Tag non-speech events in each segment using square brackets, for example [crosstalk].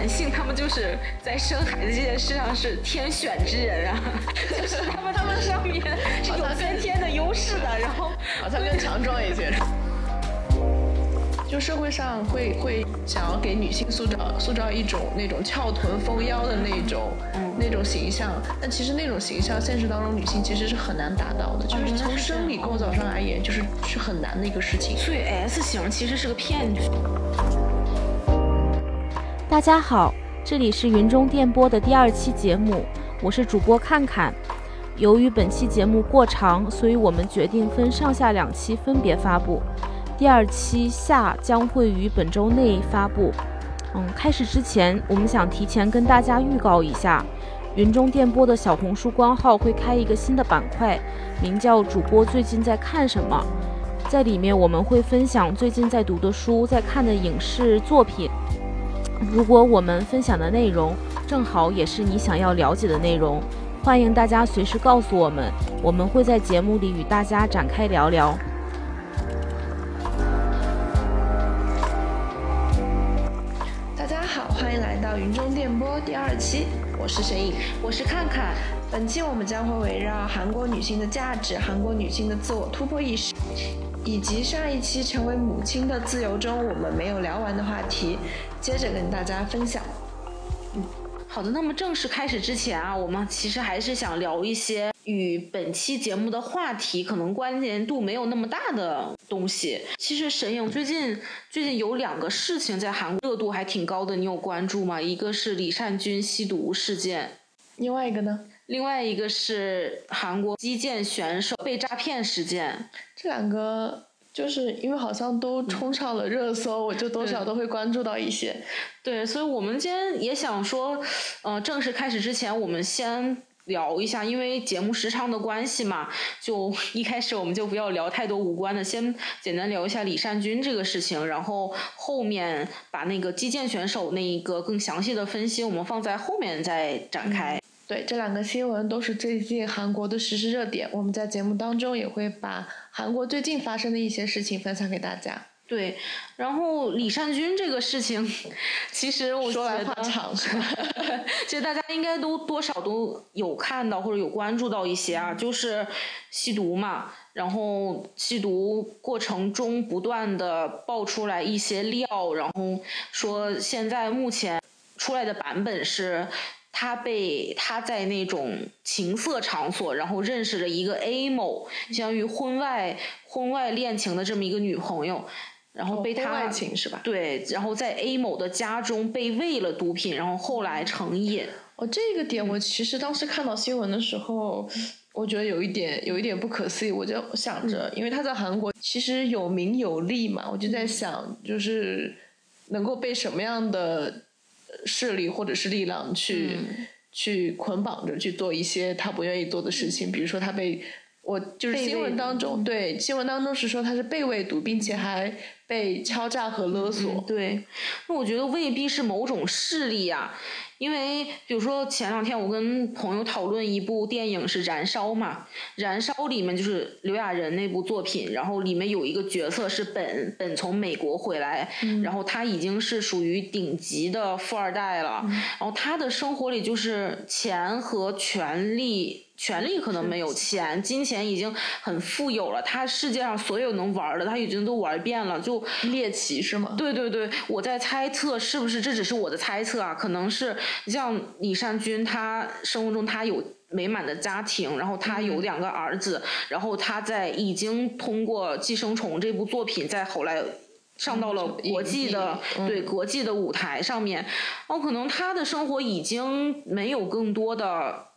男性他们就是在生孩子这件事上是天选之人啊，[laughs] 就是他们他们上面是有先天的优势的，然后好像更强壮一些。就社会上会会想要给女性塑造塑造一种那种翘臀丰腰的那种那种形象，但其实那种形象现实当中女性其实是很难达到的，就是从生理构造上而言，就是是很难的一个事情。所以 S 型其实是个骗局。大家好，这里是云中电波的第二期节目，我是主播看看。由于本期节目过长，所以我们决定分上下两期分别发布。第二期下将会于本周内发布。嗯，开始之前，我们想提前跟大家预告一下，云中电波的小红书官号会开一个新的板块，名叫“主播最近在看什么”。在里面，我们会分享最近在读的书、在看的影视作品。如果我们分享的内容正好也是你想要了解的内容，欢迎大家随时告诉我们，我们会在节目里与大家展开聊聊。大家好，欢迎来到云中电波第二期，我是沈颖，我是看看。本期我们将会围绕韩国女性的价值、韩国女性的自我突破意识，以及上一期成为母亲的自由中我们没有聊完的话题，接着跟大家分享。嗯，好的。那么正式开始之前啊，我们其实还是想聊一些。与本期节目的话题可能关联度没有那么大的东西。其实沈影最近最近有两个事情在韩国热度还挺高的，你有关注吗？一个是李善均吸毒事件，另外一个呢？另外一个是韩国击剑选手被诈骗事件。这两个就是因为好像都冲上了热搜，我就多少都会关注到一些。对，所以我们今天也想说，呃，正式开始之前，我们先。聊一下，因为节目时长的关系嘛，就 [laughs] 一开始我们就不要聊太多无关的，先简单聊一下李善均这个事情，然后后面把那个击剑选手那一个更详细的分析，我们放在后面再展开。对，这两个新闻都是最近韩国的实时热点，我们在节目当中也会把韩国最近发生的一些事情分享给大家。对，然后李善均这个事情，其实我说来话长，[laughs] 其实大家应该都多少都有看到或者有关注到一些啊，就是吸毒嘛，然后吸毒过程中不断的爆出来一些料，然后说现在目前出来的版本是，他被他在那种情色场所，然后认识了一个 A 某，相当于婚外婚外恋情的这么一个女朋友。然后被他是吧？对，然后在 A 某的家中被喂了毒品，然后后来成瘾。哦，这个点我其实当时看到新闻的时候，我觉得有一点有一点不可思议。我就想着，因为他在韩国其实有名有利嘛，我就在想，就是能够被什么样的势力或者是力量去去捆绑着去做一些他不愿意做的事情，比如说他被。我就是新闻当中，对新闻当中是说他是被喂毒，并且还被敲诈和勒索。对，那我觉得未必是某种势力呀。因为比如说前两天我跟朋友讨论一部电影是《燃烧》嘛，《燃烧》里面就是刘亚仁那部作品，然后里面有一个角色是本本从美国回来，然后他已经是属于顶级的富二代了，然后他的生活里就是钱和权力。权力可能没有钱，金钱已经很富有了。他世界上所有能玩的，他已经都玩遍了。就猎奇是吗？对对对，我在猜测是不是这只是我的猜测啊？可能是像李善均，他生活中他有美满的家庭，然后他有两个儿子，然后他在已经通过《寄生虫》这部作品，在后来上到了国际的对国际的舞台上面。哦，可能他的生活已经没有更多的。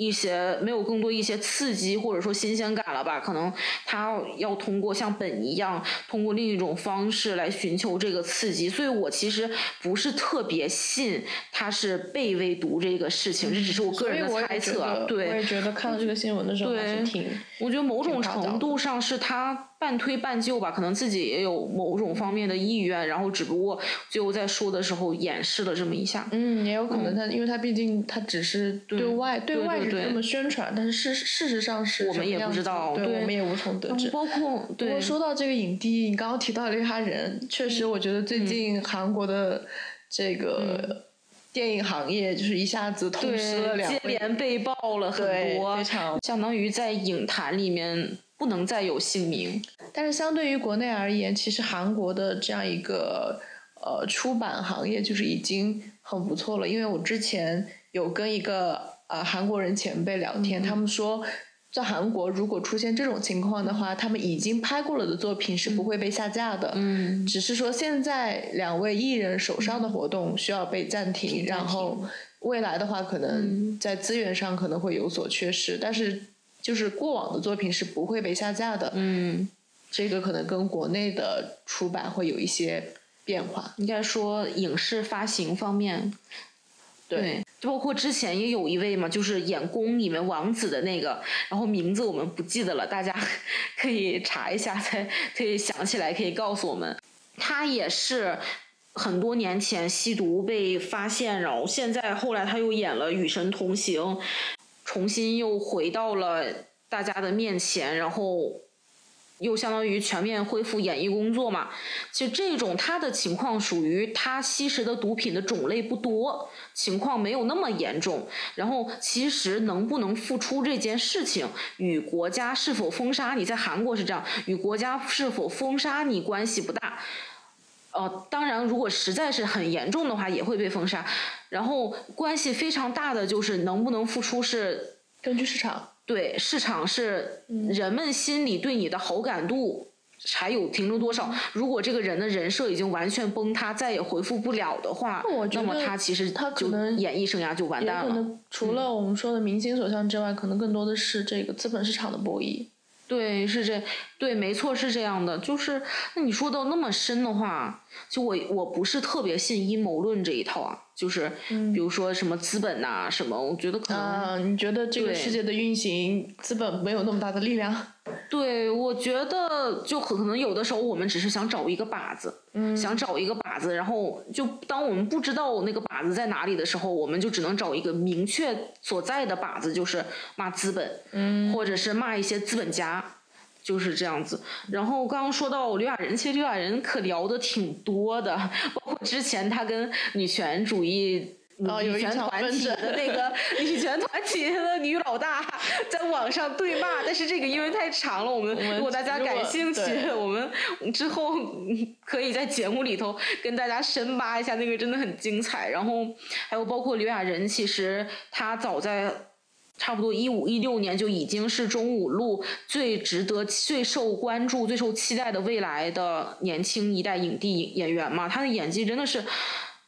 一些没有更多一些刺激或者说新鲜感了吧？可能他要通过像本一样，通过另一种方式来寻求这个刺激。所以我其实不是特别信他是被未读这个事情，这只是我个人的猜测。对，我也觉得看到这个新闻的时候还是挺，我觉得某种程度上是他。半推半就吧，可能自己也有某种方面的意愿，然后只不过最后在说的时候掩饰了这么一下。嗯，也有可能他，因为他毕竟他只是对外对外是这么宣传，但是事事实上是我们也不知道，对我们也无从得知。包括对说到这个影帝，你刚刚提到了哈人，确实我觉得最近韩国的这个电影行业就是一下子痛失了对，接，连被爆了很多非，常相当于在影坛里面不能再有姓名。但是相对于国内而言，其实韩国的这样一个呃出版行业就是已经很不错了。因为我之前有跟一个呃韩国人前辈聊天，他们说。在韩国，如果出现这种情况的话，他们已经拍过了的作品是不会被下架的。嗯，只是说现在两位艺人手上的活动需要被暂停，然后未来的话可能在资源上可能会有所缺失，但是就是过往的作品是不会被下架的。嗯，这个可能跟国内的出版会有一些变化。应该说影视发行方面，对，就包括之前也有一位嘛，就是演宫里面王子的那个，然后名字我们不记得了，大家 [laughs] 可以查一下，再可以想起来可以告诉我们。他也是很多年前吸毒被发现，然后现在后来他又演了《与神同行》，重新又回到了大家的面前，然后又相当于全面恢复演艺工作嘛。其实这种他的情况属于他吸食的毒品的种类不多，情况没有那么严重。然后其实能不能复出这件事情，与国家是否封杀你，在韩国是这样，与国家是否封杀你关系不大。呃，当然，如果实在是很严重的话，也会被封杀。然后关系非常大的就是能不能复出是根据市场，对市场是人们心里对你的好感度还有停留多少。如果这个人的人设已经完全崩塌，再也回复不了的话，那我觉么他其实就他可能演艺生涯就完蛋了。可能除了我们说的明星所向之外，可能更多的是这个资本市场的博弈。对，是这，对，没错，是这样的。就是那你说到那么深的话，就我我不是特别信阴谋论这一套啊。就是比如说什么资本呐、什么，我觉得可能、啊，你觉得这个世界的运行，资本没有那么大的力量？[laughs] 对，我觉得就可能有的时候我们只是想找一个靶子，嗯想找一个靶子，然后就当我们不知道那个靶子在哪里的时候，我们就只能找一个明确所在的靶子，就是骂资本，嗯，或者是骂一些资本家。就是这样子，然后刚刚说到刘亚仁，其实刘亚仁可聊的挺多的，包括之前他跟女权主义哦女权团体的那个 [laughs] 女权团体的女老大在网上对骂，但是这个因为太长了，我们们如果大家感兴趣，我们之后嗯可以在节目里头跟大家深扒一下，那个真的很精彩。然后还有包括刘亚仁，其实他早在。差不多一五一六年就已经是中五路最值得、最受关注、最受期待的未来的年轻一代影帝演员嘛。他的演技真的是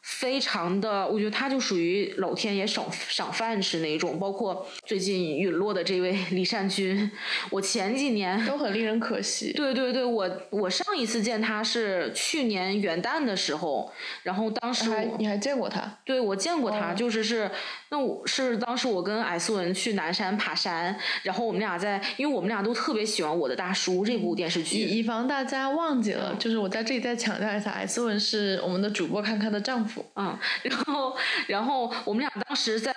非常的，我觉得他就属于老天爷赏赏饭吃那种。包括最近陨落的这位李善均，我前几年都很令人可惜。对对对，我我上一次见他是去年元旦的时候，然后当时还你还见过他？对，我见过他，哦就是是，那我是当时我跟艾斯文去南山爬山，然后我们俩在，因为我们俩都特别喜欢《我的大叔》这部电视剧，以防大家忘记了，就是我在这里再强调一下，艾斯文是我们的主播看看的丈夫。嗯，然后然后我们俩当时在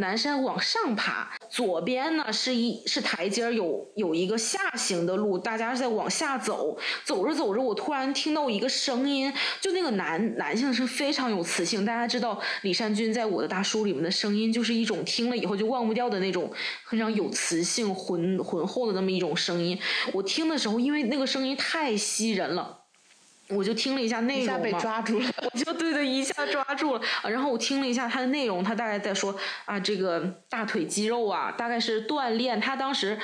南山往上爬，左边呢是一是台阶，有有一个下行的路，大家在往下走，走着走着，我突然听到一个声音，就那个男男性是非常有磁性，大家知道李善均在我的大叔里面的声音就是一种听了以后就忘不掉的那种非常有磁性浑浑厚的那么一种声音，我听的时候，因为那个声音太吸人了。我就听了一下内一下被容嘛，抓住了，[laughs] 我就对对一下抓住了，啊然后我听了一下他的内容，他大概在说啊，这个大腿肌肉啊，大概是锻炼，他当时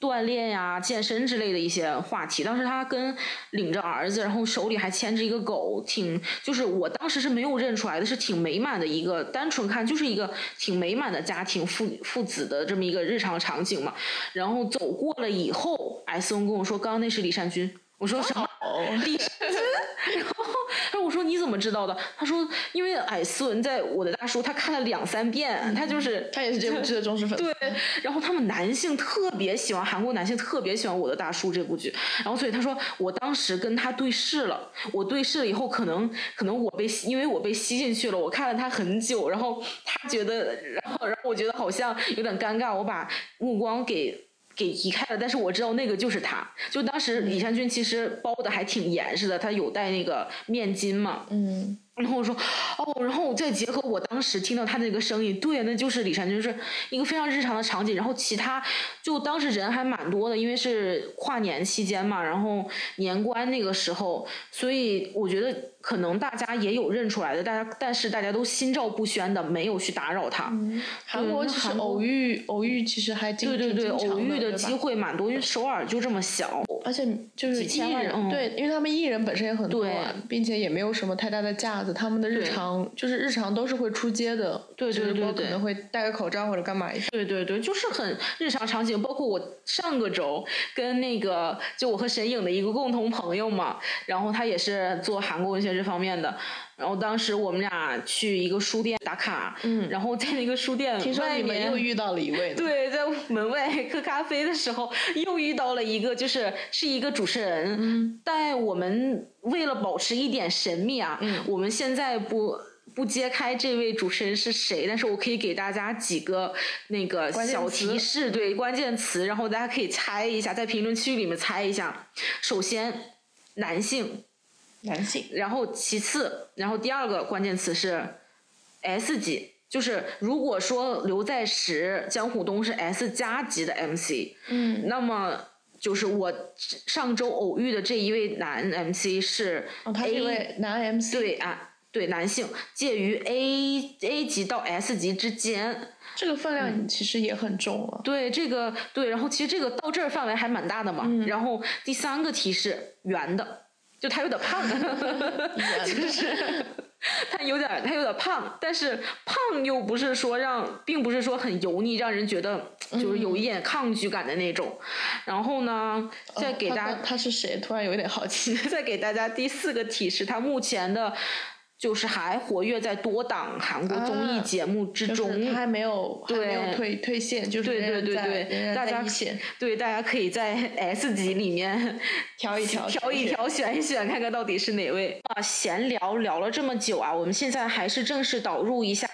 锻炼呀、健身之类的一些话题。当时他跟领着儿子，然后手里还牵着一个狗，挺就是我当时是没有认出来的，是挺美满的一个，单纯看就是一个挺美满的家庭父父子的这么一个日常场景嘛。然后走过了以后，艾斯文跟我说，刚刚那是李善均。我说什么？然后，然后我说你怎么知道的？他说因为艾斯文在我的大叔他看了两三遍，他就是他也是这部剧的忠实粉丝。对，然后他们男性特别喜欢韩国男性特别喜欢《我的大叔》这部剧，然后所以他说我当时跟他对视了，我对视了以后，可能可能我被吸因为我被吸进去了，我看了他很久，然后他觉得，然后然后我觉得好像有点尴尬，我把目光给。给移开了，但是我知道那个就是他。就当时李善均其实包的还挺严实的，他有戴那个面巾嘛，嗯，然后我说，哦，然后我再结合我当时听到他那个声音，对，那就是李善均，是一个非常日常的场景。然后其他就当时人还蛮多的，因为是跨年期间嘛，然后年关那个时候，所以我觉得可能大家也有认出来的，大家但是大家都心照不宣的，没有去打扰他。韩国其实偶遇偶遇其实还对对对，偶遇的机会蛮多，因为首尔就这么小，而且就是艺人，对，因为他们艺人本身也很多，并且也没有什么太大的架子。他们的日常就是日常都是会出街的，对对对可能会戴个口罩或者干嘛一下。对对对，就是很日常场景。包括我上个周跟那个就我和沈影的一个共同朋友嘛，然后他也是做韩国文学这方面的。然后当时我们俩去一个书店打卡，嗯，然后在那个书店外面又遇到了一位，对，在门外喝咖啡的时候又遇到了一个，就是是一个主持人，嗯，但我们为了保持一点神秘啊，嗯，我们现在不不揭开这位主持人是谁，但是我可以给大家几个那个小提示，对关键词，然后大家可以猜一下，在评论区里面猜一下。首先，男性。男性，然后其次，然后第二个关键词是 S 级，就是如果说刘在石、江虎东是 S 加级的 MC，嗯，那么就是我上周偶遇的这一位男 MC 是 A 男 MC，对啊，对男性，介于 A A 级到 S 级之间，这个分量其实也很重了。对这个对，然后其实这个到这儿范围还蛮大的嘛。然后第三个提示，圆的。就他有点胖，[laughs] 就是 [laughs] 他有点他有点胖，但是胖又不是说让，并不是说很油腻，让人觉得就是有一点抗拒感的那种。然后呢，再给大家他是谁？突然有点好奇。[laughs] 再给大家第四个提示，他目前的。就是还活跃在多档韩国综艺节目之中，他还没有还没有退退线，就是对对对对，大家对大家可以在 S 级里面挑一挑，挑一挑，选一选，看看到底是哪位啊？闲聊聊了这么久啊，我们现在还是正式导入一下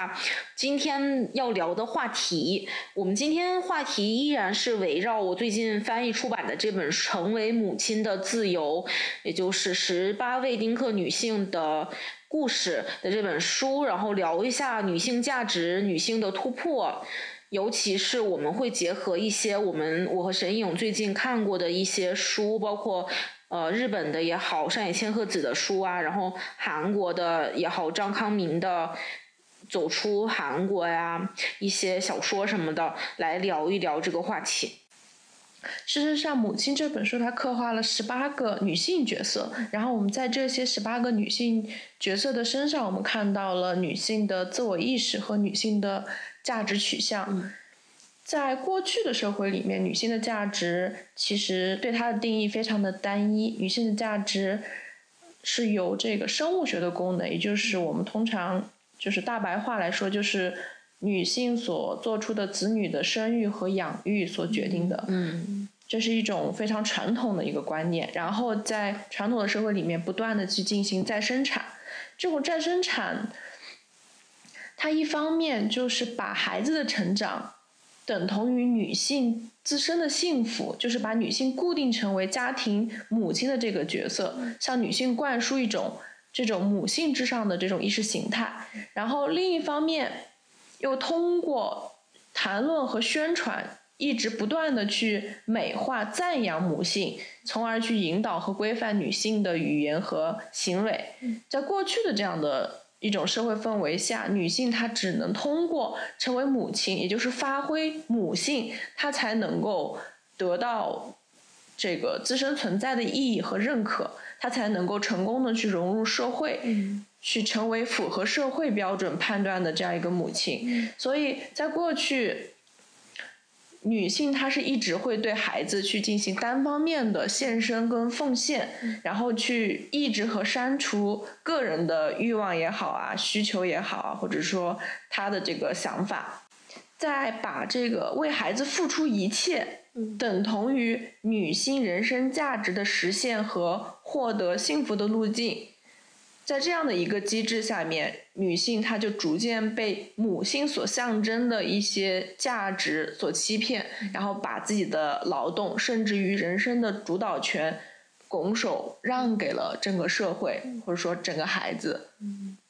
今天要聊的话题。我们今天话题依然是围绕我最近翻译出版的这本《成为母亲的自由》，也就是十八位丁克女性的。故事的这本书，然后聊一下女性价值、女性的突破，尤其是我们会结合一些我们我和沈影最近看过的一些书，包括呃日本的也好，上野千鹤子的书啊，然后韩国的也好，张康明的走出韩国呀，一些小说什么的，来聊一聊这个话题。事实上，《母亲》这本书它刻画了十八个女性角色，然后我们在这些十八个女性角色的身上，我们看到了女性的自我意识和女性的价值取向。在过去的社会里面，女性的价值其实对它的定义非常的单一，女性的价值是由这个生物学的功能，也就是我们通常就是大白话来说就是。女性所做出的子女的生育和养育所决定的，嗯，这是一种非常传统的一个观念。然后在传统的社会里面，不断的去进行再生产。这种再生产，它一方面就是把孩子的成长等同于女性自身的幸福，就是把女性固定成为家庭母亲的这个角色，向女性灌输一种这种母性至上的这种意识形态。然后另一方面。又通过谈论和宣传，一直不断的去美化、赞扬母性，从而去引导和规范女性的语言和行为。在过去的这样的一种社会氛围下，女性她只能通过成为母亲，也就是发挥母性，她才能够得到这个自身存在的意义和认可，她才能够成功的去融入社会。去成为符合社会标准判断的这样一个母亲，所以在过去，女性她是一直会对孩子去进行单方面的献身跟奉献，然后去抑制和删除个人的欲望也好啊，需求也好啊，或者说她的这个想法，在把这个为孩子付出一切等同于女性人生价值的实现和获得幸福的路径。在这样的一个机制下面，女性她就逐渐被母性所象征的一些价值所欺骗，然后把自己的劳动，甚至于人生的主导权，拱手让给了整个社会，或者说整个孩子。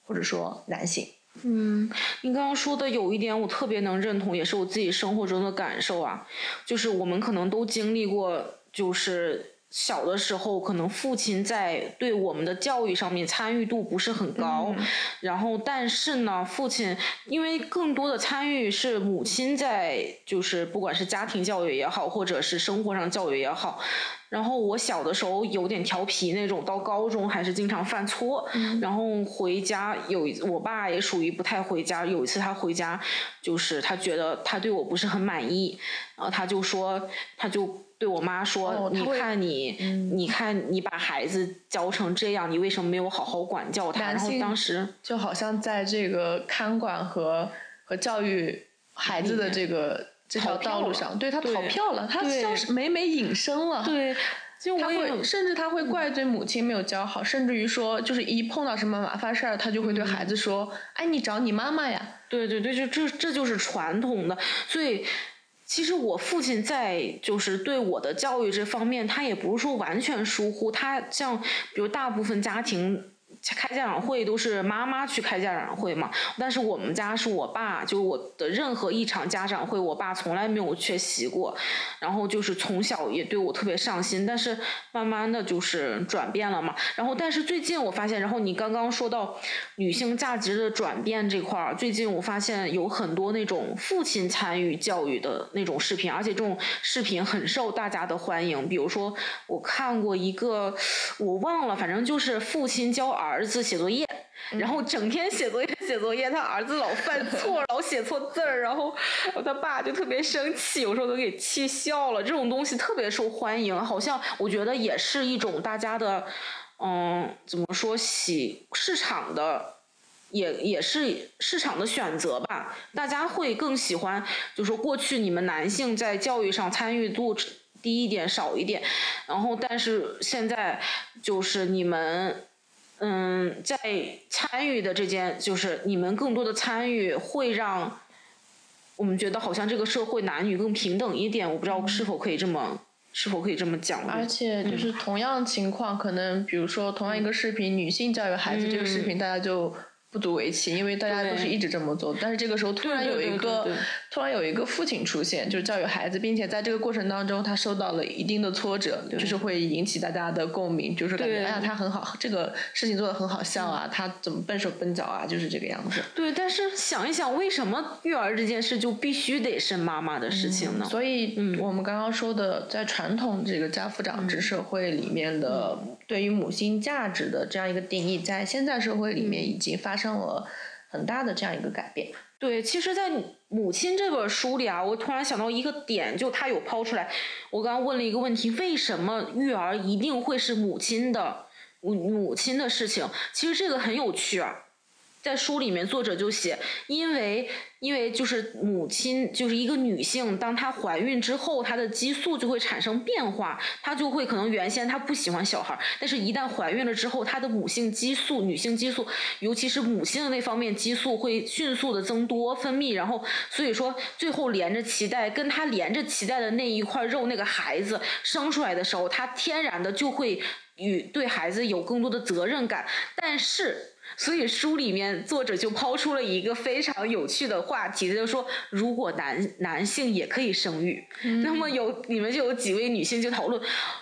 或者说男性。嗯，你刚刚说的有一点我特别能认同，也是我自己生活中的感受啊，就是我们可能都经历过，就是小的时候可能父亲在对我们的教育上面参与度不是很高，然后但是呢，父亲因为更多的参与是母亲在，就是不管是家庭教育也好，或者是生活上教育也好。然后我小的时候有点调皮那种，到高中还是经常犯错。然后回家有一，我爸也属于不太回家。有一次他回家，就是他觉得他对我不是很满意，然后他就说，他就对我妈说：“你看你，你看你把孩子教成这样，你为什么没有好好管教他？”然后当时就好像在这个看管和和教育孩子的这个。这条道路上，对他逃票了，他像是每每隐身了。对，就他会，甚至他会怪罪母亲没有教好，甚至于说，就是一碰到什么麻烦事儿，他就会对孩子说：“哎，你找你妈妈呀。”对对对，就这这就是传统的。所以，其实我父亲在就是对我的教育这方面，他也不是说完全疏忽。他像比如大部分家庭。开家长会都是妈妈去开家长会嘛，但是我们家是我爸，就是我的任何一场家长会，我爸从来没有缺席过，然后就是从小也对我特别上心，但是慢慢的就是转变了嘛，然后但是最近我发现，然后你刚刚说到女性价值的转变这块儿，最近我发现有很多那种父亲参与教育的那种视频，而且这种视频很受大家的欢迎，比如说我看过一个，我忘了，反正就是父亲教儿。儿子写作业，然后整天写作业 [laughs] 写作业，他儿子老犯 [laughs] 错，老写错字儿，然后他爸就特别生气，有时候都给气笑了。这种东西特别受欢迎，好像我觉得也是一种大家的，嗯，怎么说喜市场的，也也是市场的选择吧。大家会更喜欢，就说过去你们男性在教育上参与度低一点、少一点，然后但是现在就是你们。嗯，在参与的这件，就是你们更多的参与，会让我们觉得好像这个社会男女更平等一点。我不知道是否可以这么，是否可以这么讲。而且就是同样情况，可能比如说同样一个视频，女性教育孩子这个视频，大家就。不足为奇，因为大家都是一直这么做。但是这个时候突然有一个，突然有一个父亲出现，就是教育孩子，并且在这个过程当中，他受到了一定的挫折，就是会引起大家的共鸣，就是感觉哎呀，他很好，这个事情做的很好笑啊，他怎么笨手笨脚啊，就是这个样子。对，但是想一想，为什么育儿这件事就必须得是妈妈的事情呢？所以，我们刚刚说的，在传统这个家父长制社会里面的。对于母性价值的这样一个定义，在现在社会里面已经发生了很大的这样一个改变。对，其实，在《母亲》这本书里啊，我突然想到一个点，就他有抛出来。我刚刚问了一个问题：为什么育儿一定会是母亲的母母亲的事情？其实这个很有趣啊。在书里面，作者就写，因为因为就是母亲就是一个女性，当她怀孕之后，她的激素就会产生变化，她就会可能原先她不喜欢小孩，但是一旦怀孕了之后，她的母性激素、女性激素，尤其是母性的那方面激素会迅速的增多分泌，然后所以说最后连着脐带，跟她连着脐带的那一块肉，那个孩子生出来的时候，她天然的就会与对孩子有更多的责任感，但是。所以书里面作者就抛出了一个非常有趣的话题，就是说，如果男男性也可以生育，那么有你们就有几位女性就讨论，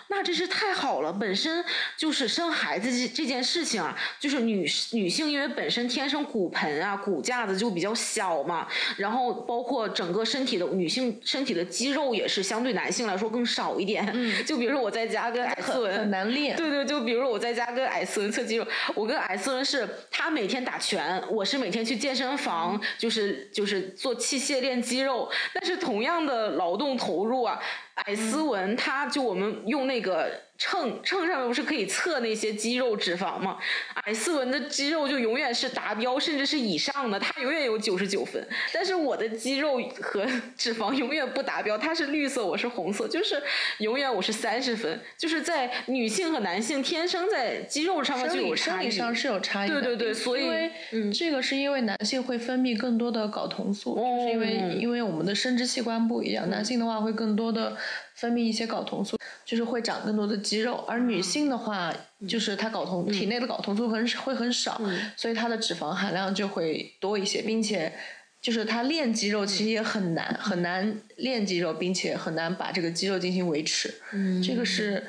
那真是太好了。本身就是生孩子这这件事情啊，就是女女性因为本身天生骨盆啊骨架子就比较小嘛，然后包括整个身体的女性身体的肌肉也是相对男性来说更少一点。嗯，就比如说我在家跟艾斯文很难练。对对，就比如说我在家跟艾斯文测肌肉，我跟艾斯文是。他每天打拳，我是每天去健身房，就是就是做器械练肌肉，但是同样的劳动投入啊，艾斯文他就我们用那个。秤秤上面不是可以测那些肌肉脂肪吗？艾斯文的肌肉就永远是达标，甚至是以上的，它永远有九十九分。但是我的肌肉和 [laughs] 脂肪永远不达标，它是绿色，我是红色，就是永远我是三十分。就是在女性和男性天生在肌肉上面就有差异，生理上是有差异。对对对，所以这个是因为男性会分泌更多的睾酮素，就是因为因为我们的生殖器官不一样，男性的话会更多的分泌一些睾酮素，就是会长更多的肌。肉，而女性的话，就是她睾酮体内的睾酮素很会很少，所以她的脂肪含量就会多一些，并且就是她练肌肉其实也很难，很难练肌肉，并且很难把这个肌肉进行维持。嗯，这个是。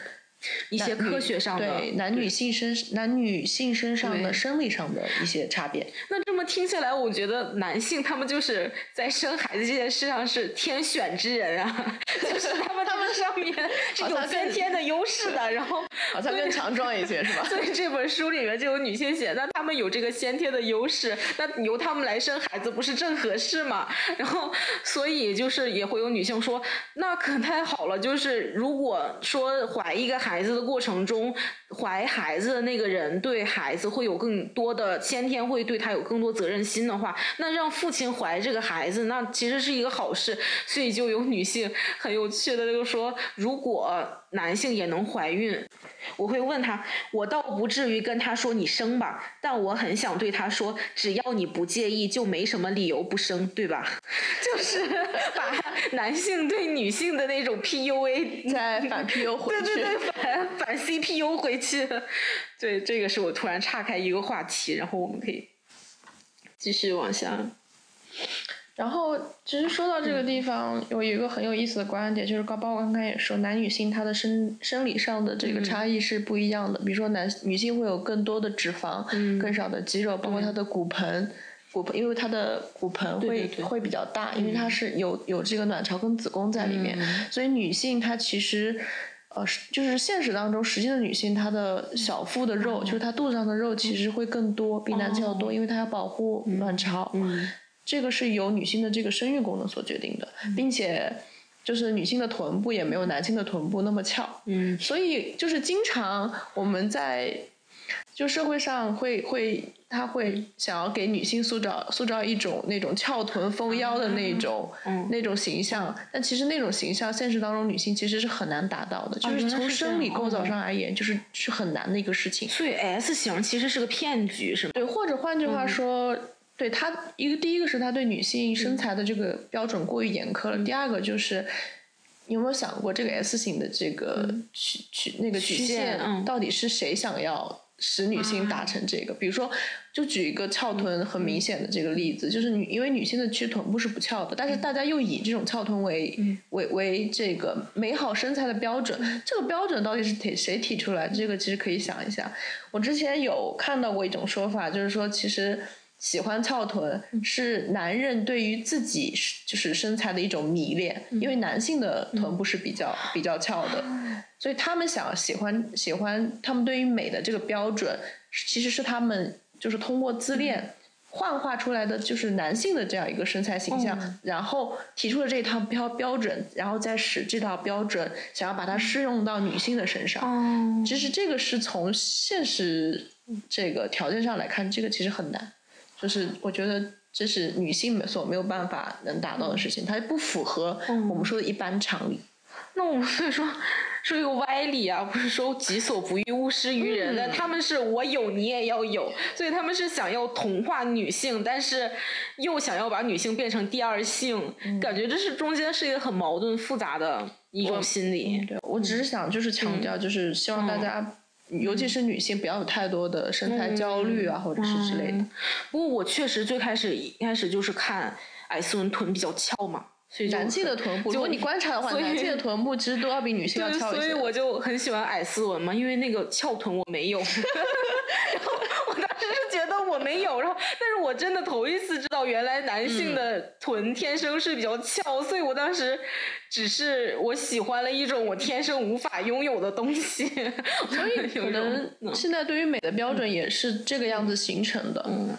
一些科学上的对男女性身男女性身上的生理上的一些差别。那这么听下来，我觉得男性他们就是在生孩子这件事上是天选之人啊，[laughs] 就是他们他们上面是有先天的优势的，[laughs] 然后好像更强壮一些是吧？[laughs] 所以这本书里面就有女性写，那他们有这个先天的优势，那由他们来生孩子不是正合适吗？然后所以就是也会有女性说，那可太好了，就是如果说怀一个孩。孩子的过程中，怀孩子的那个人对孩子会有更多的先天会对他有更多责任心的话，那让父亲怀这个孩子，那其实是一个好事。所以就有女性很有趣的就说，如果。男性也能怀孕，我会问他，我倒不至于跟他说你生吧，但我很想对他说，只要你不介意，就没什么理由不生，对吧？[laughs] 就是把男性对女性的那种 PUA 再反 PU 回去，对对对，反反 CPU 回去。对，这个是我突然岔开一个话题，然后我们可以继续往下。然后，其实说到这个地方，有一个很有意思的观点，就是刚包括刚刚也说，男女性他的生生理上的这个差异是不一样的。比如说，男女性会有更多的脂肪，更少的肌肉，包括他的骨盆，骨盆因为他的骨盆会会比较大，因为它是有有这个卵巢跟子宫在里面，所以女性她其实，呃，就是现实当中实际的女性，她的小腹的肉，就是她肚子上的肉其实会更多，比男性要多，因为她要保护卵巢。这个是由女性的这个生育功能所决定的，并且就是女性的臀部也没有男性的臀部那么翘，嗯，所以就是经常我们在就社会上会会他会想要给女性塑造塑造一种那种翘臀丰腰的那种那种形象，但其实那种形象现实当中女性其实是很难达到的，就是从生理构造上而言，就是是很难的一个事情。所以 S 型其实是个骗局，是吗？对，或者换句话说。对他一个第一个是他对女性身材的这个标准过于严苛了，第二个就是有没有想过这个 S 型的这个曲曲那个曲线到底是谁想要使女性达成这个？比如说，就举一个翘臀很明显的这个例子，就是女因为女性的其实臀部是不翘的，但是大家又以这种翘臀为为为这个美好身材的标准，这个标准到底是提谁提出来？这个其实可以想一下。我之前有看到过一种说法，就是说其实。喜欢翘臀是男人对于自己就是身材的一种迷恋，因为男性的臀部是比较比较翘的，所以他们想喜欢喜欢他们对于美的这个标准，其实是他们就是通过自恋幻化出来的，就是男性的这样一个身材形象，然后提出了这套标标准，然后再使这套标准想要把它适用到女性的身上。其实这个是从现实这个条件上来看，这个其实很难。就是我觉得这是女性所没有办法能达到的事情，它不符合我们说的一般常理。那我们所以说说一个歪理啊，不是说己所不欲勿施于人的。他们是我有你也要有，所以他们是想要同化女性，但是又想要把女性变成第二性，感觉这是中间是一个很矛盾复杂的一种心理。对我只是想就是强调，就是希望大家。尤其是女性，不要有太多的身材焦虑啊，或者是之类的。不过我确实最开始一开始就是看矮斯文臀比较翘嘛，所以男性的臀部，[laughs] 如果你观察的话，男性的臀部其实都要比女性要翘一些。所以我就很喜欢矮斯文嘛，因为那个翘臀我没有。[laughs] 然后我当时是觉得我没有，然后但是我真的头一次知道原来男性的臀天生是比较翘，所以我当时。只是我喜欢了一种我天生无法拥有的东西，所以可能现在对于美的标准也是这个样子形成的，嗯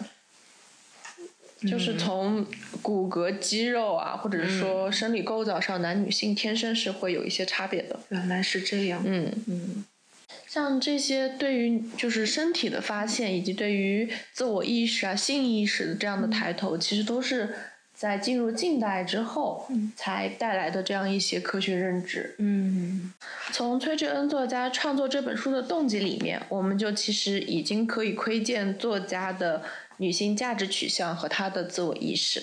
就是从骨骼、肌肉啊，或者是说生理构造上，男女性天生是会有一些差别的。原来是这样。嗯嗯，像这些对于就是身体的发现，以及对于自我意识啊、性意识的这样的抬头，其实都是。在进入近代之后，才带来的这样一些科学认知。嗯，从崔志恩作家创作这本书的动机里面，我们就其实已经可以窥见作家的女性价值取向和她的自我意识。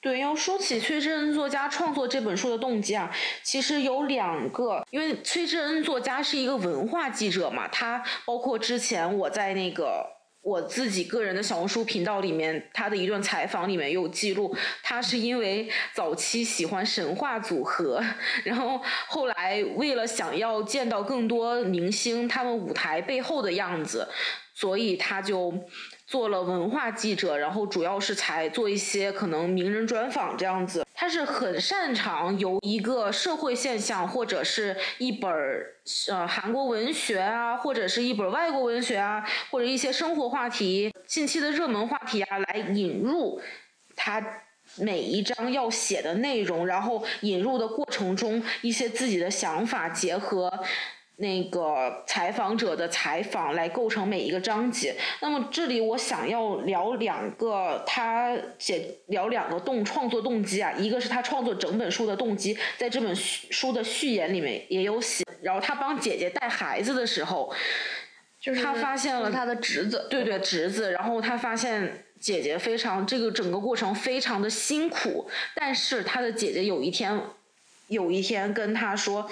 对，要说起崔智恩作家创作这本书的动机啊，其实有两个，因为崔智恩作家是一个文化记者嘛，他包括之前我在那个。我自己个人的小红书频道里面，他的一段采访里面有记录，他是因为早期喜欢神话组合，然后后来为了想要见到更多明星他们舞台背后的样子，所以他就。做了文化记者，然后主要是采做一些可能名人专访这样子。他是很擅长由一个社会现象或者是一本呃韩国文学啊，或者是一本外国文学啊，或者一些生活话题、近期的热门话题啊，来引入他每一章要写的内容，然后引入的过程中一些自己的想法结合。那个采访者的采访来构成每一个章节。那么这里我想要聊两个，他写聊两个动创作动机啊，一个是他创作整本书的动机，在这本书的序言里面也有写。然后他帮姐姐带孩子的时候，就是他发现了他的侄子，对对侄子。然后他发现姐姐非常这个整个过程非常的辛苦，但是他的姐姐有一天有一天跟他说。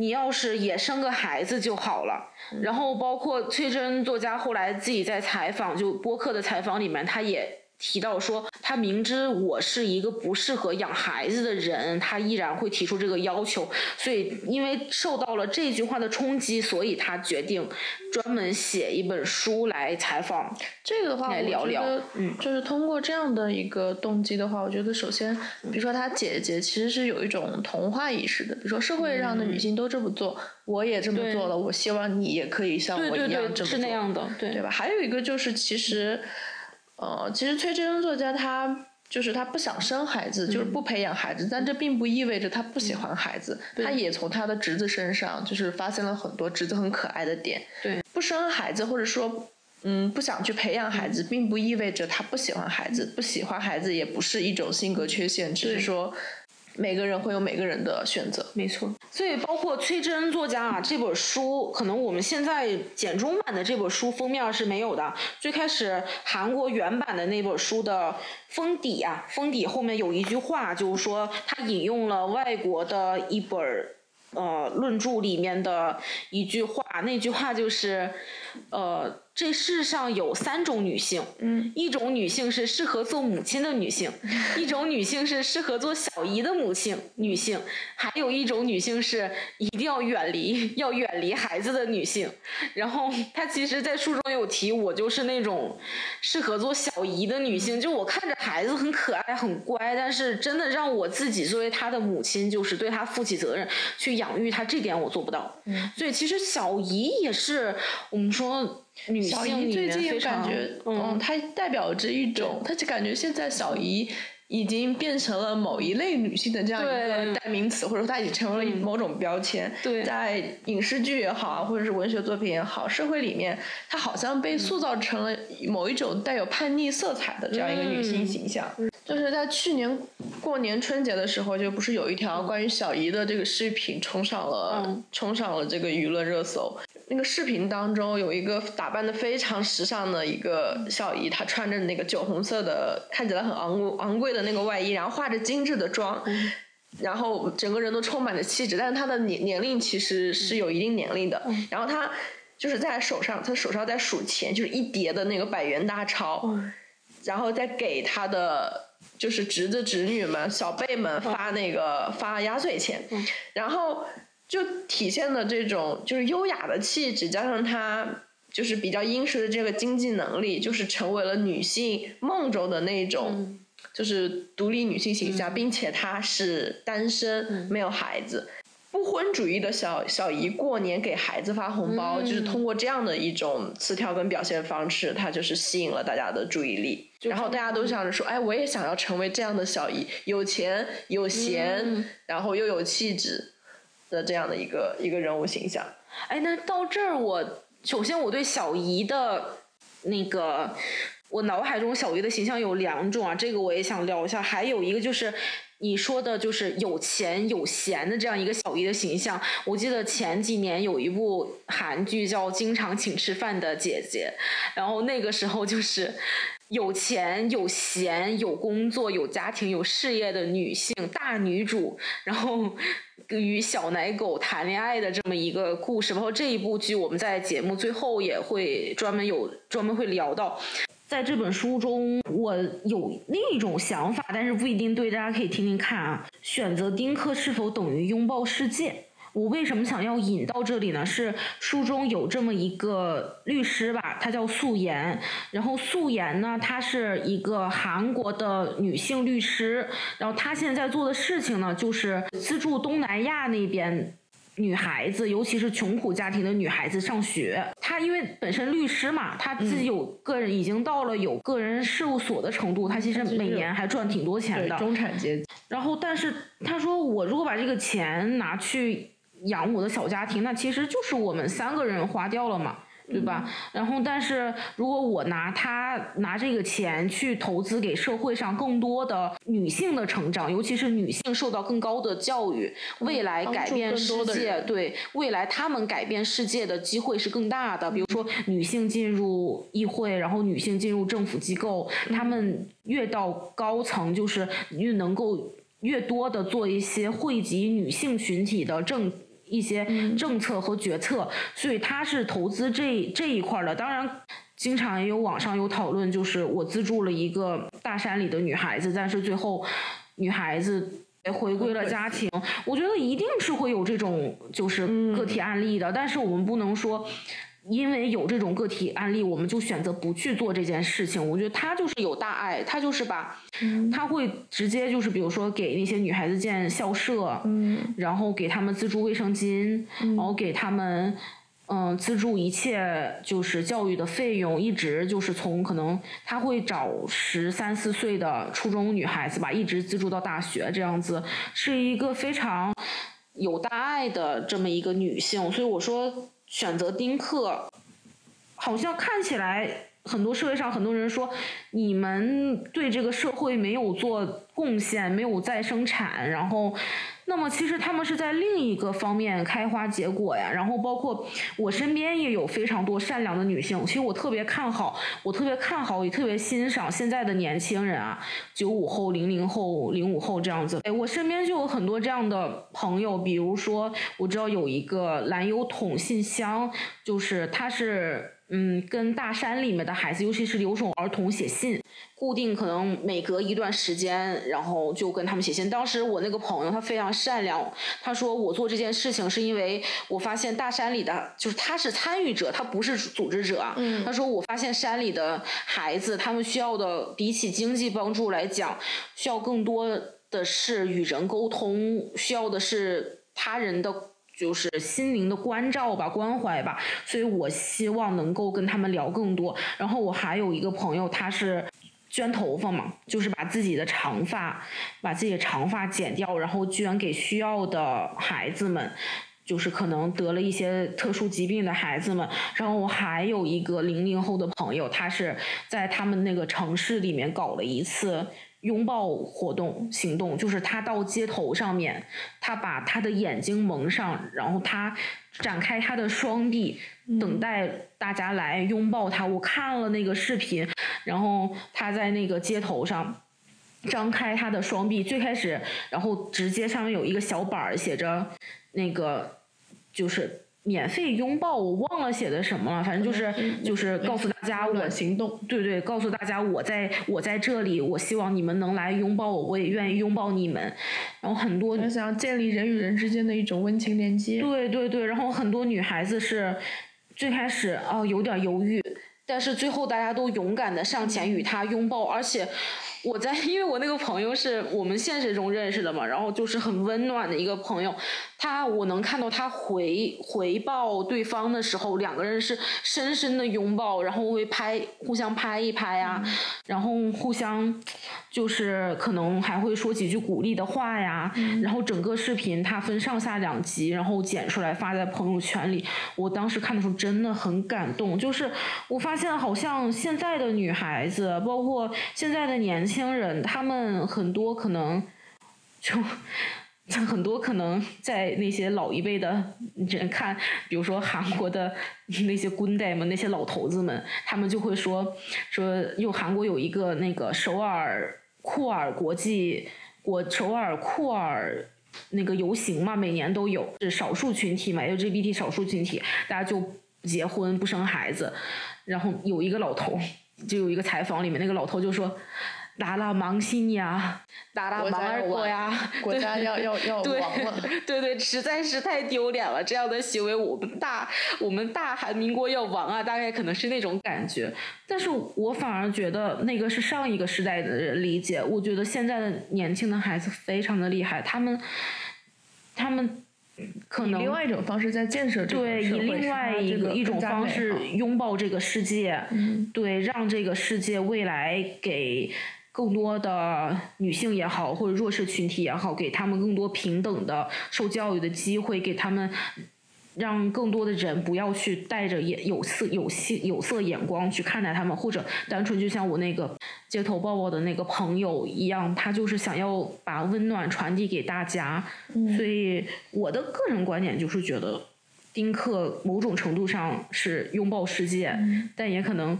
你要是也生个孩子就好了。然后包括崔真作家后来自己在采访，就播客的采访里面，他也。提到说，他明知我是一个不适合养孩子的人，他依然会提出这个要求。所以，因为受到了这句话的冲击，所以他决定专门写一本书来采访。这个的话，来聊聊。嗯，就是通过这样的一个动机的话，我觉得首先，比如说他姐姐其实是有一种童话意识的，比如说社会上的女性都这么做，我也这么做了，我希望你也可以像我一样这么做，是那样的，对对吧？还有一个就是其实。呃，其实崔真真作家他就是他不想生孩子，就是不培养孩子，但这并不意味着他不喜欢孩子。他也从他的侄子身上就是发现了很多侄子很可爱的点。对，不生孩子或者说嗯不想去培养孩子，并不意味着他不喜欢孩子，不喜欢孩子也不是一种性格缺陷，只是说。每个人会有每个人的选择，没错。所以包括崔真恩作家啊，这本书可能我们现在简中版的这本书封面是没有的。最开始韩国原版的那本书的封底啊，封底后面有一句话，就是说他引用了外国的一本呃论著里面的一句话，那句话就是呃。这世上有三种女性，嗯，一种女性是适合做母亲的女性，[laughs] 一种女性是适合做小姨的母亲女性，还有一种女性是一定要远离要远离孩子的女性。然后她其实，在书中有提，我就是那种适合做小姨的女性，就我看着孩子很可爱很乖，但是真的让我自己作为他的母亲，就是对他负起责任去养育他，这点我做不到。嗯，所以其实小姨也是我们说。小姨最近感觉，嗯，她代表着一种，她就感觉现在小姨已经变成了某一类女性的这样一个代名词，或者说它已经成为了某种标签。对，在影视剧也好，或者是文学作品也好，社会里面，她好像被塑造成了某一种带有叛逆色彩的这样一个女性形象。就是在去年过年春节的时候，就不是有一条关于小姨的这个视频冲上了，冲上了这个舆论热搜。那个视频当中有一个打扮的非常时尚的一个小姨，她穿着那个酒红色的，看起来很昂贵昂贵的那个外衣，然后化着精致的妆，然后整个人都充满着气质。但是她的年年龄其实是有一定年龄的。然后她就是在手上，她手上在数钱，就是一叠的那个百元大钞，然后再给她的就是侄子侄女们、小辈们发那个发压岁钱，然后。就体现的这种就是优雅的气质，加上她就是比较殷实的这个经济能力，就是成为了女性梦中的那种，就是独立女性形象，并且她是单身，没有孩子，不婚主义的小小姨过年给孩子发红包，就是通过这样的一种词条跟表现方式，她就是吸引了大家的注意力，然后大家都想着说，哎，我也想要成为这样的小姨，有钱有闲，然后又有气质。的这样的一个一个人物形象，哎，那到这儿我首先我对小姨的那个我脑海中小姨的形象有两种啊，这个我也想聊一下。还有一个就是你说的，就是有钱有闲的这样一个小姨的形象。我记得前几年有一部韩剧叫《经常请吃饭的姐姐》，然后那个时候就是有钱有闲有工作有家庭有事业的女性大女主，然后与小奶狗谈恋爱的这么一个故事。包括这一部剧，我们在节目最后也会专门有专门会聊到。在这本书中，我有另一种想法，但是不一定对，大家可以听听看啊。选择丁克是否等于拥抱世界？我为什么想要引到这里呢？是书中有这么一个律师吧，她叫素颜。然后素颜呢，她是一个韩国的女性律师。然后她现在做的事情呢，就是资助东南亚那边。女孩子，尤其是穷苦家庭的女孩子上学，她因为本身律师嘛，她自己有个人已经到了有个人事务所的程度，她其实每年还赚挺多钱的。中产阶级。然后，但是她说，我如果把这个钱拿去养我的小家庭，那其实就是我们三个人花掉了嘛。对吧？然后，但是如果我拿他拿这个钱去投资给社会上更多的女性的成长，尤其是女性受到更高的教育，未来改变世界，对未来他们改变世界的机会是更大的。比如说，女性进入议会，然后女性进入政府机构，她们越到高层，就是越能够越多的做一些惠及女性群体的政。一些政策和决策，所以他是投资这这一块的。当然，经常也有网上有讨论，就是我资助了一个大山里的女孩子，但是最后女孩子回归了家庭。我觉得一定是会有这种就是个体案例的，但是我们不能说。因为有这种个体案例，我们就选择不去做这件事情。我觉得他就是有大爱，他就是把，他会直接就是比如说给那些女孩子建校舍，然后给他们资助卫生巾，然后给他们嗯资助一切就是教育的费用，一直就是从可能他会找十三四岁的初中女孩子吧，一直资助到大学这样子，是一个非常有大爱的这么一个女性。所以我说。选择丁克，好像看起来很多社会上很多人说，你们对这个社会没有做贡献，没有再生产，然后。那么其实他们是在另一个方面开花结果呀，然后包括我身边也有非常多善良的女性，其实我特别看好，我特别看好，也特别欣赏现在的年轻人啊，九五后、零零后、零五后这样子。哎，我身边就有很多这样的朋友，比如说我知道有一个蓝油桶信箱，就是他是。嗯，跟大山里面的孩子，尤其是留守儿童写信，固定可能每隔一段时间，然后就跟他们写信。当时我那个朋友他非常善良，他说我做这件事情是因为我发现大山里的，就是他是参与者，他不是组织者。嗯，他说我发现山里的孩子，他们需要的比起经济帮助来讲，需要更多的是与人沟通，需要的是他人的。就是心灵的关照吧，关怀吧，所以我希望能够跟他们聊更多。然后我还有一个朋友，他是捐头发嘛，就是把自己的长发，把自己的长发剪掉，然后捐给需要的孩子们，就是可能得了一些特殊疾病的孩子们。然后我还有一个零零后的朋友，他是在他们那个城市里面搞了一次。拥抱活动行动就是他到街头上面，他把他的眼睛蒙上，然后他展开他的双臂，等待大家来拥抱他。我看了那个视频，然后他在那个街头上张开他的双臂，最开始，然后直接上面有一个小板儿写着那个就是。免费拥抱，我忘了写的什么了，反正就是就是告诉大家我行动，对对，告诉大家我在我在这里，我希望你们能来拥抱我，我也愿意拥抱你们。然后很多想建立人与人之间的一种温情连接。对对对，然后很多女孩子是最开始哦有点犹豫，但是最后大家都勇敢的上前与他拥抱，而且。我在，因为我那个朋友是我们现实中认识的嘛，然后就是很温暖的一个朋友，他我能看到他回回报对方的时候，两个人是深深的拥抱，然后会拍互相拍一拍啊，然后互相就是可能还会说几句鼓励的话呀，然后整个视频他分上下两集，然后剪出来发在朋友圈里，我当时看的时候真的很感动，就是我发现好像现在的女孩子，包括现在的年轻人，他们很多可能就。像很多可能在那些老一辈的人看，比如说韩国的那些군대们，那些老头子们，他们就会说说，有韩国有一个那个首尔库尔国际国首尔库尔那个游行嘛，每年都有，是少数群体嘛，LGBT 少数群体，大家就结婚不生孩子，然后有一个老头，就有一个采访里面那个老头就说。达拉芒心呀，达拉芒尔国呀，国家要要要亡了，对对，实在是太丢脸了，这样的行为，我们大我们大韩民国要亡啊，大概可能是那种感觉。但是我反而觉得那个是上一个时代的人理解，我觉得现在的年轻的孩子非常的厉害，他们他们可能以另外一种方式在建设这个对，以另外一个一种方式拥抱这个世界，对，让这个世界未来给。更多的女性也好，或者弱势群体也好，给他们更多平等的受教育的机会，给他们让更多的人不要去带着眼有色有色有色眼光去看待他们，或者单纯就像我那个街头抱抱的那个朋友一样，他就是想要把温暖传递给大家。所以我的个人观点就是觉得，丁克某种程度上是拥抱世界，但也可能。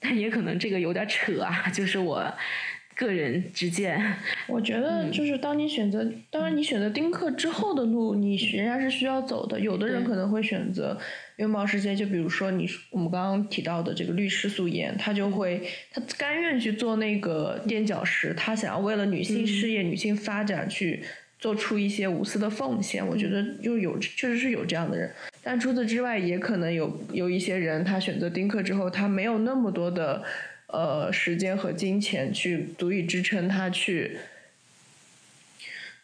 但也可能这个有点扯啊，就是我个人之见。我觉得就是当你选择，当然你选择丁克之后的路，你仍然是需要走的。有的人可能会选择拥抱世界，就比如说你我们刚刚提到的这个律师素颜，他就会他甘愿去做那个垫脚石，他想要为了女性事业、女性发展去做出一些无私的奉献。我觉得又有确实是有这样的人。但除此之外，也可能有有一些人，他选择丁克之后，他没有那么多的呃时间和金钱去足以支撑他去，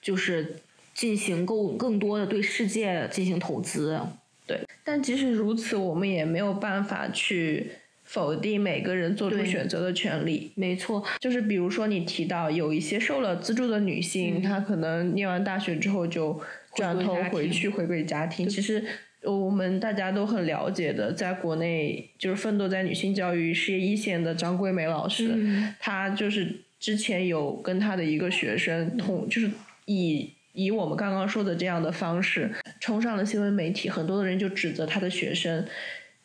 就是进行更更多的对世界进行投资。对，但即使如此，我们也没有办法去否定每个人做出选择的权利。没错，就是比如说你提到有一些受了资助的女性，她可能念完大学之后就转头回去回归家庭。其实。我们大家都很了解的，在国内就是奋斗在女性教育事业一线的张桂梅老师，她就是之前有跟她的一个学生同，就是以以我们刚刚说的这样的方式冲上了新闻媒体，很多的人就指责她的学生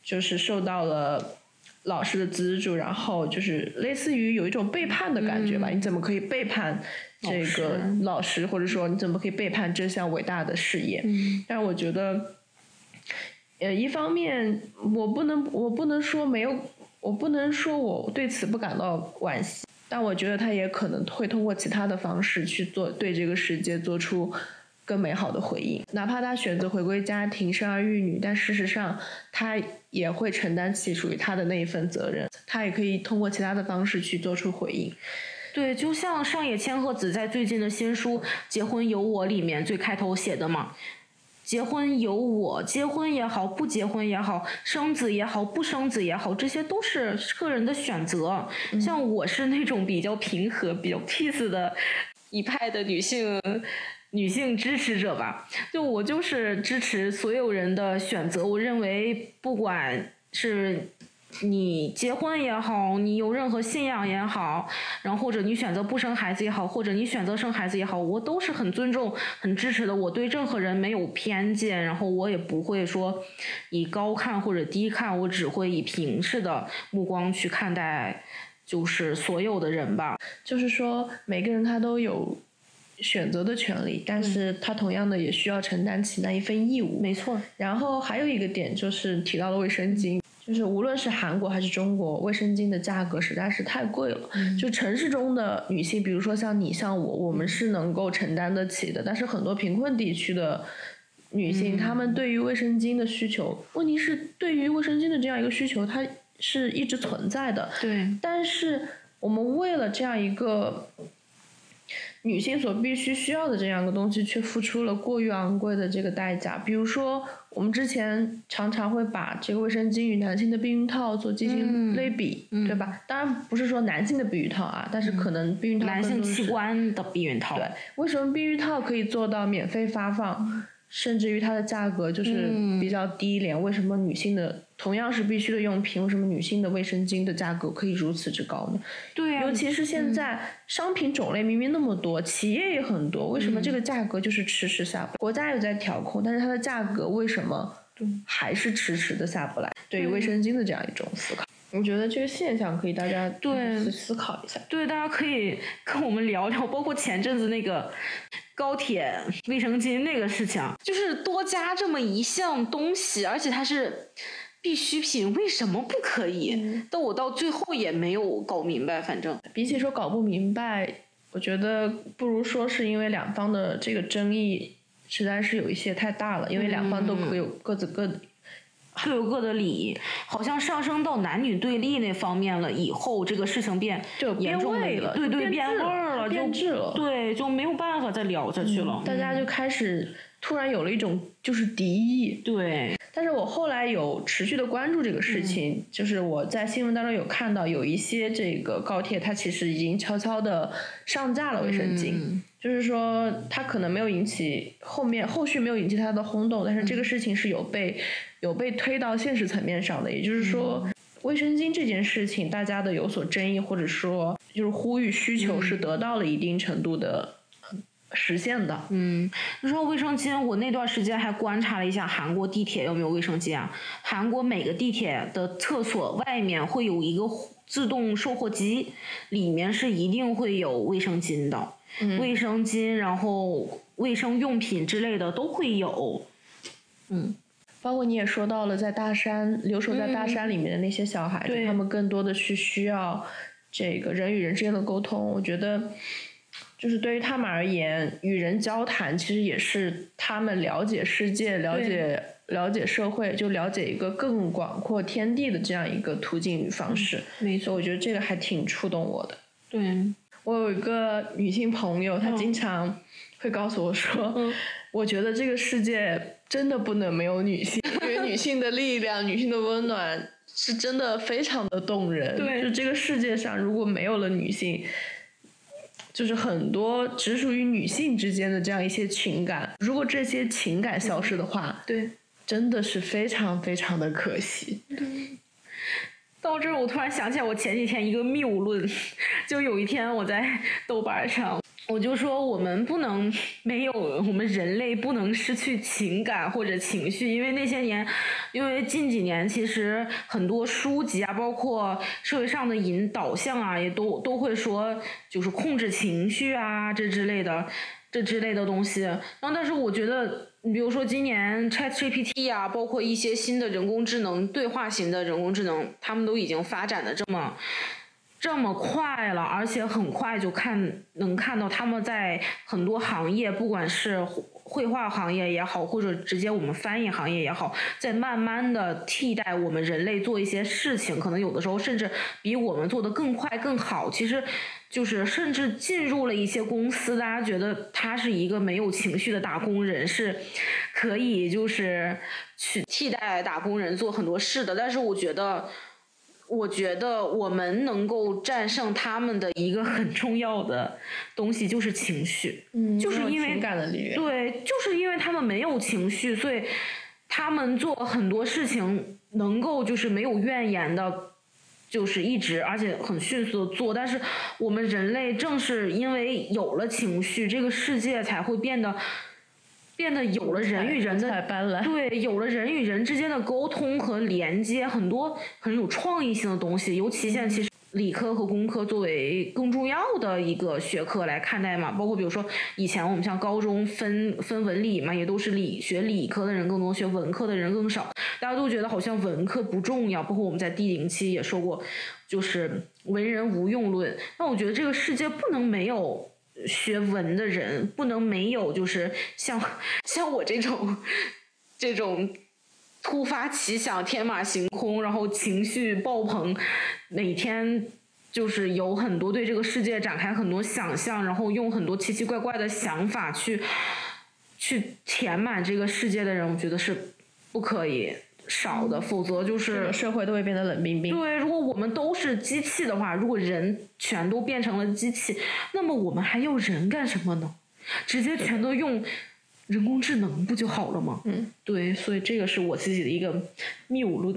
就是受到了老师的资助，然后就是类似于有一种背叛的感觉吧？你怎么可以背叛这个老师，或者说你怎么可以背叛这项伟大的事业？但是我觉得。呃，一方面我不能，我不能说没有，我不能说我对此不感到惋惜，但我觉得他也可能会通过其他的方式去做，对这个世界做出更美好的回应。哪怕他选择回归家庭，生儿育女，但事实上他也会承担起属于他的那一份责任。他也可以通过其他的方式去做出回应。对，就像上野千鹤子在最近的新书《结婚有我》里面最开头写的嘛。结婚有我，结婚也好，不结婚也好，生子也好，不生子也好，这些都是个人的选择。像我是那种比较平和、比较 peace 的一派的女性女性支持者吧。就我就是支持所有人的选择。我认为，不管是。你结婚也好，你有任何信仰也好，然后或者你选择不生孩子也好，或者你选择生孩子也好，我都是很尊重、很支持的。我对任何人没有偏见，然后我也不会说以高看或者低看，我只会以平视的目光去看待，就是所有的人吧。就是说，每个人他都有选择的权利，但是他同样的也需要承担起那一份义务。没错。然后还有一个点就是提到了卫生巾。就是无论是韩国还是中国，卫生巾的价格实在是太贵了。就城市中的女性，比如说像你像我，我们是能够承担得起的。但是很多贫困地区的女性，她们对于卫生巾的需求，问题是对于卫生巾的这样一个需求，它是一直存在的。对。但是我们为了这样一个女性所必须需要的这样一个东西，却付出了过于昂贵的这个代价。比如说，我们之前常常会把这个卫生巾与男性的避孕套做进行类比，对吧？当然不是说男性的避孕套啊，但是可能避孕套男性器官的避孕套。对，为什么避孕套可以做到免费发放？甚至于它的价格就是比较低廉，为什么女性的同样是必须的用品，为什么女性的卫生巾的价格可以如此之高呢？对尤其是现在商品种类明明那么多，企业也很多，为什么这个价格就是迟迟下不？国家有在调控，但是它的价格为什么还是迟迟的下不来？对于卫生巾的这样一种思考，我觉得这个现象可以大家对思考一下。对，大家可以跟我们聊聊，包括前阵子那个。高铁卫生巾那个事情，就是多加这么一项东西，而且它是必需品，为什么不可以？但我到最后也没有搞明白。反正比起说搞不明白，我觉得不如说是因为两方的这个争议实在是有一些太大了，因为两方都各有各自各。各有各的理，好像上升到男女对立那方面了。以后这个事情变就严重了，对对，变味儿了，变质了，对，就没有办法再聊下去了。大家就开始突然有了一种就是敌意。对，但是我后来有持续的关注这个事情，就是我在新闻当中有看到有一些这个高铁，它其实已经悄悄的上架了卫生巾。就是说，它可能没有引起后面后续没有引起它的轰动，但是这个事情是有被有被推到现实层面上的。也就是说，卫生巾这件事情，大家的有所争议，或者说就是呼吁需求是得到了一定程度的实现的。嗯，你说卫生巾，我那段时间还观察了一下韩国地铁有没有卫生巾啊？韩国每个地铁的厕所外面会有一个自动售货机，里面是一定会有卫生巾的。卫生巾，然后卫生用品之类的都会有，嗯，包括你也说到了，在大山留守在大山里面的那些小孩子，他们更多的是需要这个人与人之间的沟通。我觉得，就是对于他们而言，与人交谈其实也是他们了解世界、了解了解社会，就了解一个更广阔天地的这样一个途径与方式。没错，我觉得这个还挺触动我的。对。我有一个女性朋友，她经常会告诉我说：“我觉得这个世界真的不能没有女性，[laughs] 因为女性的力量、女性的温暖是真的非常的动人。对，就这个世界上如果没有了女性，就是很多只属于女性之间的这样一些情感，如果这些情感消失的话，对，真的是非常非常的可惜。”到这儿，我突然想起来我前几天一个谬论，就有一天我在豆瓣上，我就说我们不能没有我们人类不能失去情感或者情绪，因为那些年，因为近几年其实很多书籍啊，包括社会上的引导向啊，也都都会说就是控制情绪啊这之类的。这之类的东西，然后但是我觉得，你比如说今年 Chat GPT 啊，包括一些新的人工智能对话型的人工智能，他们都已经发展的这么这么快了，而且很快就看能看到他们在很多行业，不管是绘画行业也好，或者直接我们翻译行业也好，在慢慢的替代我们人类做一些事情，可能有的时候甚至比我们做的更快更好。其实。就是甚至进入了一些公司，大家觉得他是一个没有情绪的打工人，是可以就是去替代打工人做很多事的。但是我觉得，我觉得我们能够战胜他们的一个很重要的东西就是情绪，嗯，就是因为情感的力量，对，就是因为他们没有情绪，所以他们做很多事情能够就是没有怨言的。就是一直，而且很迅速的做，但是我们人类正是因为有了情绪，这个世界才会变得变得有了人与人的对，有了人与人之间的沟通和连接，很多很有创意性的东西，尤其现在其实。理科和工科作为更重要的一个学科来看待嘛，包括比如说以前我们像高中分分文理嘛，也都是理学理科的人更多，学文科的人更少，大家都觉得好像文科不重要。包括我们在第零期也说过，就是文人无用论。那我觉得这个世界不能没有学文的人，不能没有就是像像我这种这种。突发奇想，天马行空，然后情绪爆棚，每天就是有很多对这个世界展开很多想象，然后用很多奇奇怪怪的想法去去填满这个世界的人，我觉得是不可以少的，否则就是社会都会变得冷冰冰。对，如果我们都是机器的话，如果人全都变成了机器，那么我们还要人干什么呢？直接全都用人工智能不就好了吗？嗯，对，所以这个是我自己的一个谬论。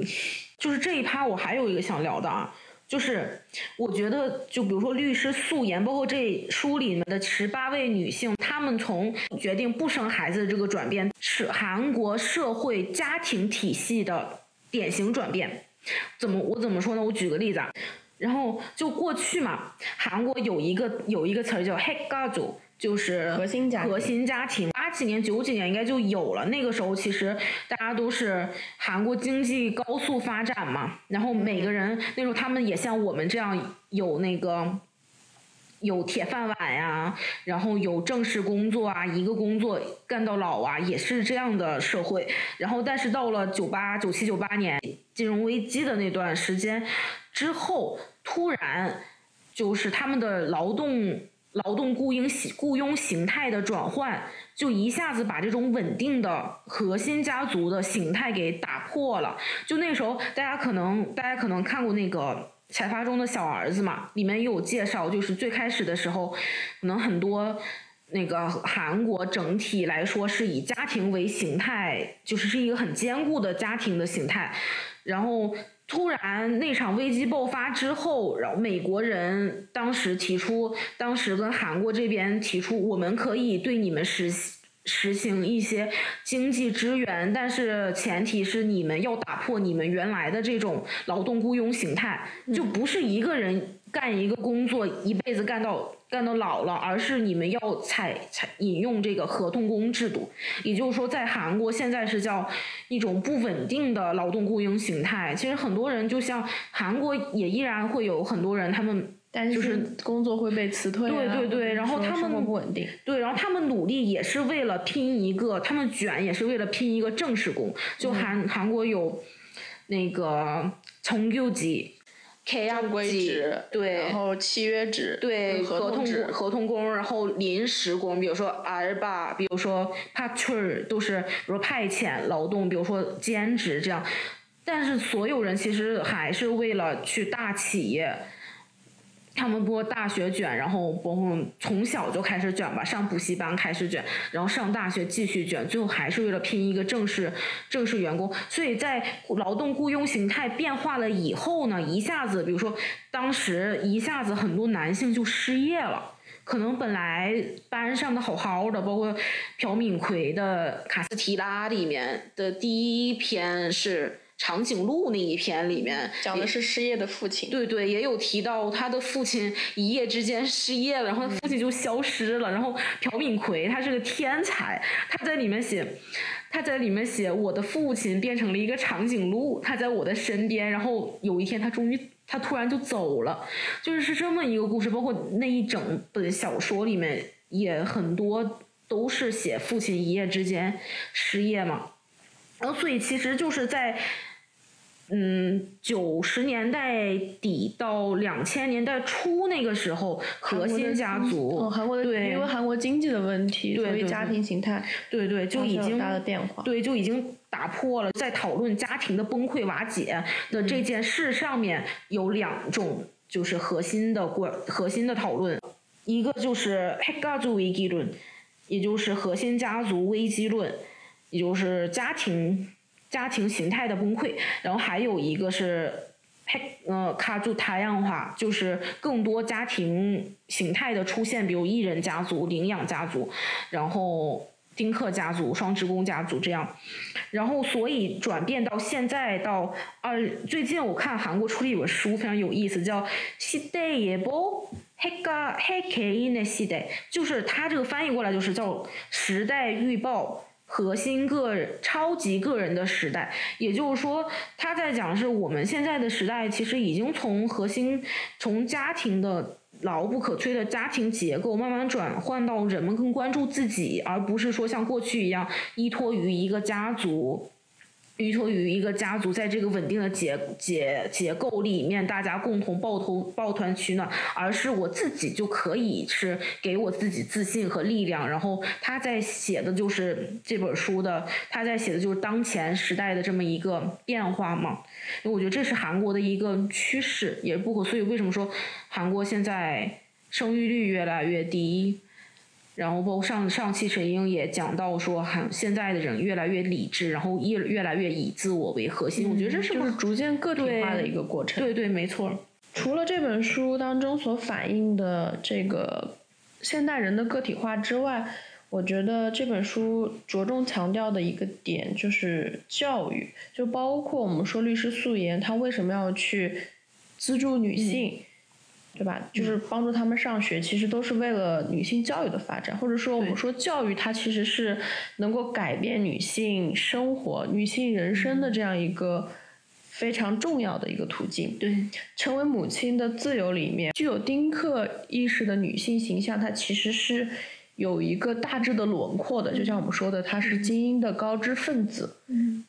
就是这一趴，我还有一个想聊的啊，就是我觉得，就比如说律师素颜，包括这书里面的十八位女性，她们从决定不生孩子的这个转变，是韩国社会家庭体系的典型转变。怎么我怎么说呢？我举个例子啊，然后就过去嘛，韩国有一个有一个词儿叫“黑家族”。就是核心家庭核心家庭，八几年、九几年应该就有了。那个时候其实大家都是韩国经济高速发展嘛，然后每个人那时候他们也像我们这样有那个有铁饭碗呀，然后有正式工作啊，一个工作干到老啊，也是这样的社会。然后但是到了九八、九七、九八年金融危机的那段时间之后，突然就是他们的劳动。劳动雇佣形雇佣形态的转换，就一下子把这种稳定的核心家族的形态给打破了。就那时候，大家可能大家可能看过那个《财阀中的小儿子》嘛，里面也有介绍，就是最开始的时候，可能很多那个韩国整体来说是以家庭为形态，就是是一个很坚固的家庭的形态，然后。突然那场危机爆发之后，然后美国人当时提出，当时跟韩国这边提出，我们可以对你们实实行一些经济支援，但是前提是你们要打破你们原来的这种劳动雇佣形态，就不是一个人干一个工作一辈子干到。干到老了，而是你们要采采引用这个合同工制度，也就是说，在韩国现在是叫一种不稳定的劳动雇佣形态。其实很多人就像韩国也依然会有很多人，他们就是工作会被辞退，对对对，然后他们不稳定，对，然后他们努力也是为了拼一个，他们卷也是为了拼一个正式工。就韩韩国有那个从优级。正规纸，对，然后契约制，对，合同制，合同工，然后临时工，比如说 R 吧，比如说 r o 都是，比如说派遣劳动，比如说兼职这样，但是所有人其实还是为了去大企业。他们播大学卷，然后包括从小就开始卷吧，上补习班开始卷，然后上大学继续卷，最后还是为了拼一个正式正式员工。所以在劳动雇佣形态变化了以后呢，一下子，比如说当时一下子很多男性就失业了，可能本来班上的好好的，包括朴敏奎的《卡斯提拉》里面的第一篇是。长颈鹿那一篇里面讲的是失业的父亲，对对，也有提到他的父亲一夜之间失业了，然后父亲就消失了。然后朴敏奎他是个天才，他在里面写，他在里面写我的父亲变成了一个长颈鹿，他在我的身边，然后有一天他终于他突然就走了，就是是这么一个故事。包括那一整本小说里面也很多都是写父亲一夜之间失业嘛，然后所以其实就是在。嗯，九十年代底到两千年代初那个时候，核心家族，韩国的对，因为韩国经济的问题，所以家庭形态，对对，就已经大的变化，对，就已经打破了。在讨论家庭的崩溃瓦解的这件事上面，有两种就是核心的关核心的讨论，一个就是핵가족危机论，也就是核心家族危机论，也就是家庭。 家庭形态的崩溃，然后还有一个是，呃，卡住太阳化，就是更多家庭形态的出现，比如一人家族、领养家族，然后丁克家族、双职工家族这样，然后所以转变到现在到二，最近我看韩国出了一本书，非常有意思，叫《시대예보해가해개인의시 대》，就是它这个翻译过来就是叫《时代预报》。 核心个人、超级个人的时代，也就是说，他在讲是我们现在的时代，其实已经从核心、从家庭的牢不可摧的家庭结构，慢慢转换到人们更关注自己，而不是说像过去一样依托于一个家族。依托于一个家族，在这个稳定的结结结构里面，大家共同抱头抱团取暖，而是我自己就可以是给我自己自信和力量。然后他在写的就是这本书的，他在写的就是当前时代的这么一个变化嘛。因为我觉得这是韩国的一个趋势，也不可。所以为什么说韩国现在生育率越来越低？然后包括上上期陈英也讲到说，很现在的人越来越理智，然后越越来越以自我为核心。我觉得这是就是逐渐个体化的一个过程。对对，没错。除了这本书当中所反映的这个现代人的个体化之外，我觉得这本书着重强调的一个点就是教育，就包括我们说律师素颜，他为什么要去资助女性？对吧？就是帮助他们上学，其实都是为了女性教育的发展，或者说我们说教育，它其实是能够改变女性生活、女性人生的这样一个非常重要的一个途径。对，成为母亲的自由里面，具有丁克意识的女性形象，它其实是有一个大致的轮廓的。就像我们说的，她是精英的高知分子。嗯。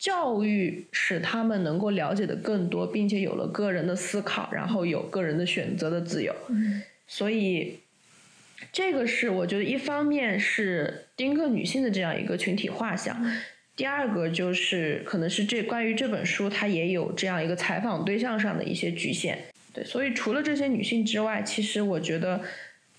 教育使他们能够了解的更多，并且有了个人的思考，然后有个人的选择的自由。所以，这个是我觉得一方面是丁克女性的这样一个群体画像，第二个就是可能是这关于这本书它也有这样一个采访对象上的一些局限。对，所以除了这些女性之外，其实我觉得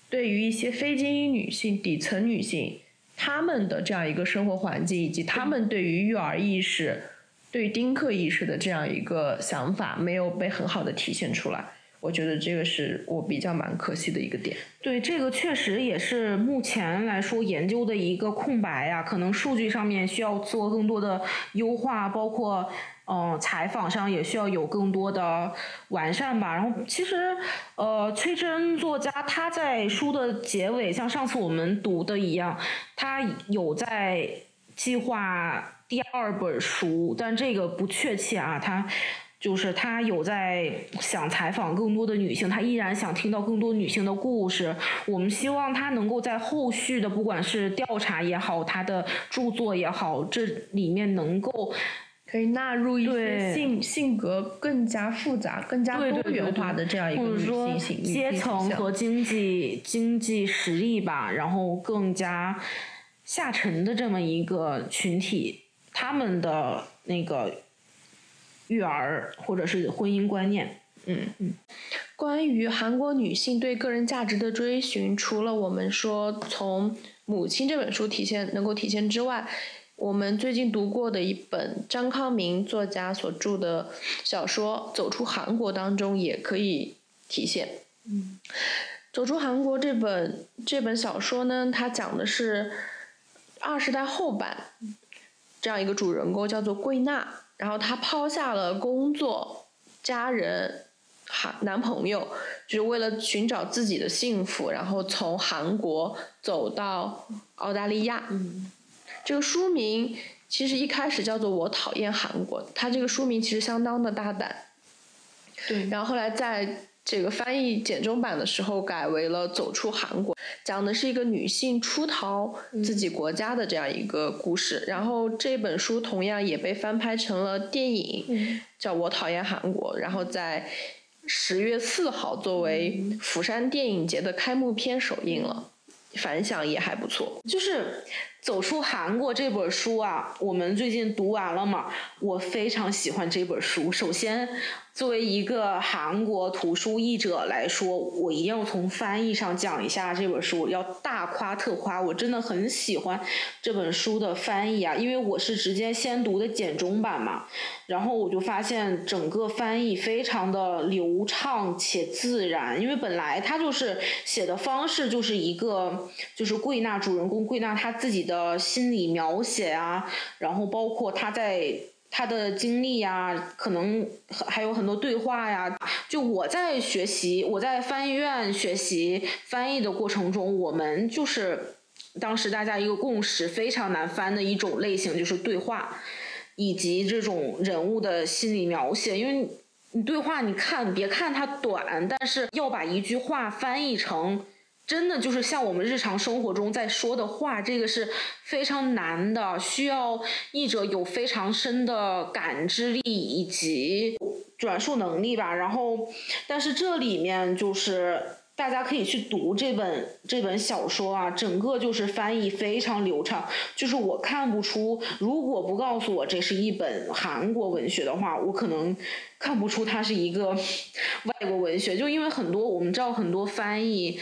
对于一些非精英女性、底层女性。他们的这样一个生活环境，以及他们对于育儿意识、对丁克意识的这样一个想法，没有被很好的体现出来。我觉得这个是我比较蛮可惜的一个点。对，这个确实也是目前来说研究的一个空白呀，可能数据上面需要做更多的优化，包括。嗯，采访上也需要有更多的完善吧。然后，其实，呃，崔真作家他在书的结尾，像上次我们读的一样，他有在计划第二本书，但这个不确切啊。他就是他有在想采访更多的女性，他依然想听到更多女性的故事。我们希望他能够在后续的，不管是调查也好，他的著作也好，这里面能够。可以纳入一些性性格更加复杂、更加多元化的这样一个女性形阶层和经济经济实力吧，然后更加下沉的这么一个群体，他们的那个育儿或者是婚姻观念，嗯嗯。关于韩国女性对个人价值的追寻，除了我们说从《母亲》这本书体现能够体现之外。我们最近读过的一本张康明作家所著的小说《走出韩国》当中也可以体现。嗯，《走出韩国》这本这本小说呢，它讲的是二十代后半这样一个主人公叫做桂娜，然后她抛下了工作、家人、韩男朋友，就是为了寻找自己的幸福，然后从韩国走到澳大利亚。嗯。这个书名其实一开始叫做《我讨厌韩国》，它这个书名其实相当的大胆。对。然后后来在这个翻译简中版的时候改为了《走出韩国》，讲的是一个女性出逃自己国家的这样一个故事。然后这本书同样也被翻拍成了电影，叫《我讨厌韩国》，然后在十月四号作为釜山电影节的开幕片首映了，反响也还不错。就是。走出韩国这本书啊，我们最近读完了嘛？我非常喜欢这本书。首先。作为一个韩国图书译者来说，我一定要从翻译上讲一下这本书，要大夸特夸。我真的很喜欢这本书的翻译啊，因为我是直接先读的简中版嘛，然后我就发现整个翻译非常的流畅且自然。因为本来他就是写的方式就是一个就是桂纳主人公桂纳他自己的心理描写啊，然后包括他在。他的经历呀，可能还有很多对话呀。就我在学习，我在翻译院学习翻译的过程中，我们就是当时大家一个共识，非常难翻的一种类型就是对话，以及这种人物的心理描写。因为你对话，你看别看它短，但是要把一句话翻译成。真的就是像我们日常生活中在说的话，这个是非常难的，需要译者有非常深的感知力以及转述能力吧。然后，但是这里面就是。大家可以去读这本这本小说啊，整个就是翻译非常流畅，就是我看不出，如果不告诉我这是一本韩国文学的话，我可能看不出它是一个 [laughs] 外国文学，就因为很多我们知道很多翻译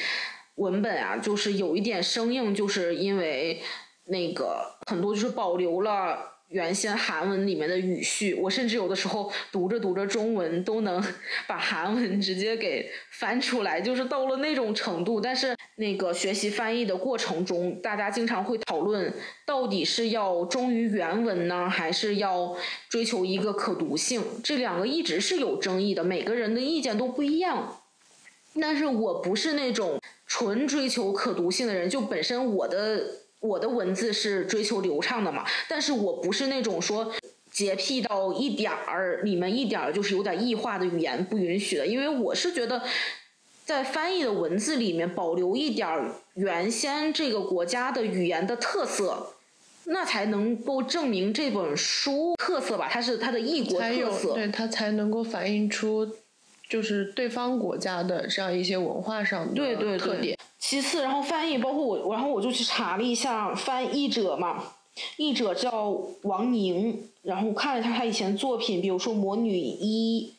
文本啊，就是有一点生硬，就是因为那个很多就是保留了。原先韩文里面的语序，我甚至有的时候读着读着中文都能 [laughs] 把韩文直接给翻出来，就是到了那种程度。但是那个学习翻译的过程中，大家经常会讨论，到底是要忠于原文呢，还是要追求一个可读性？这两个一直是有争议的，每个人的意见都不一样。但是我不是那种纯追求可读性的人，就本身我的。我的文字是追求流畅的嘛，但是我不是那种说洁癖到一点儿里面一点儿就是有点异化的语言不允许的，因为我是觉得在翻译的文字里面保留一点儿原先这个国家的语言的特色，那才能够证明这本书特色吧，它是它的异国特色，对它才能够反映出就是对方国家的这样一些文化上的特点。其次，然后翻译包括我，然后我就去查了一下翻译者嘛，译者叫王宁，然后看了一下他以前作品，比如说《魔女一》，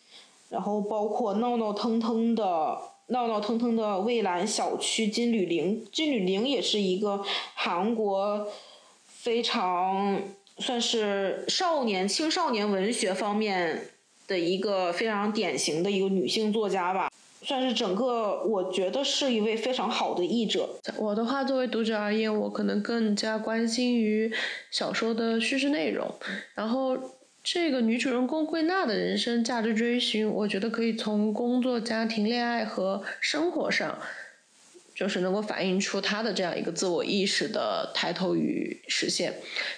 然后包括闹闹腾腾的闹闹腾腾的蔚蓝小区金缕玲，金缕玲也是一个韩国非常算是少年青少年文学方面的一个非常典型的一个女性作家吧。算是整个，我觉得是一位非常好的译者。我的话，作为读者而言，我可能更加关心于小说的叙事内容。然后，这个女主人公桂娜的人生价值追寻，我觉得可以从工作、家庭、恋爱和生活上，就是能够反映出他的这样一个自我意识的抬头与实现。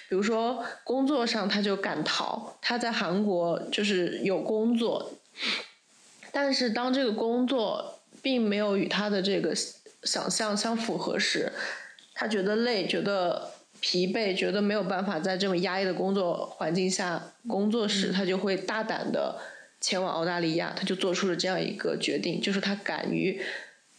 比如说，工作上，他就敢逃，他在韩国就是有工作。但是当这个工作并没有与他的这个想象相符合时，他觉得累，觉得疲惫，觉得没有办法在这么压抑的工作环境下工作时，他就会大胆的前往澳大利亚，他就做出了这样一个决定，就是他敢于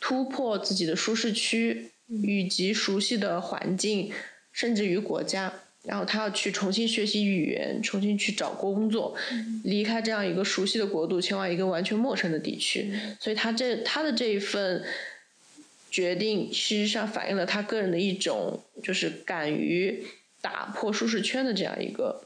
突破自己的舒适区，以及熟悉的环境，甚至于国家。然后他要去重新学习语言，重新去找工作，离开这样一个熟悉的国度，前往一个完全陌生的地区。所以他这他的这一份决定，事实上反映了他个人的一种，就是敢于打破舒适圈的这样一个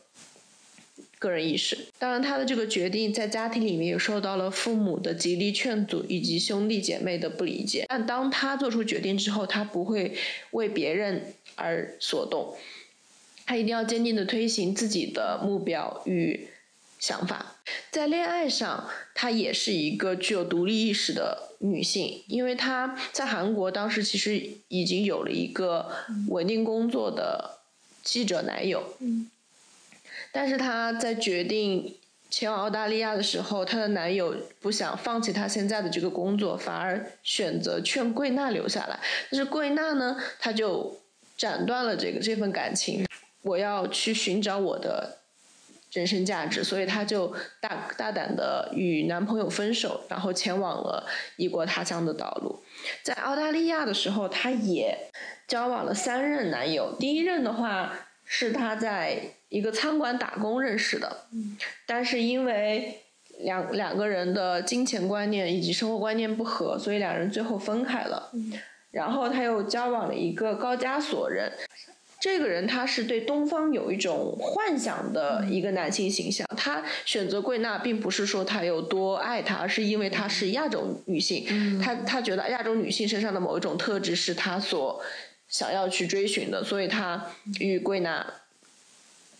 个人意识。当然，他的这个决定在家庭里面也受到了父母的极力劝阻，以及兄弟姐妹的不理解。但当他做出决定之后，他不会为别人而所动。她一定要坚定的推行自己的目标与想法，在恋爱上，她也是一个具有独立意识的女性，因为她在韩国当时其实已经有了一个稳定工作的记者男友，但是她在决定前往澳大利亚的时候，她的男友不想放弃她现在的这个工作，反而选择劝桂娜留下来，但是桂娜呢，她就斩断了这个这份感情。我要去寻找我的人生价值，所以她就大大胆的与男朋友分手，然后前往了异国他乡的道路。在澳大利亚的时候，她也交往了三任男友。第一任的话是他在一个餐馆打工认识的，但是因为两两个人的金钱观念以及生活观念不合，所以两人最后分开了。然后他又交往了一个高加索人。这个人他是对东方有一种幻想的一个男性形象，他选择桂娜并不是说他有多爱她，而是因为她是亚洲女性，他他觉得亚洲女性身上的某一种特质是他所想要去追寻的，所以他与桂娜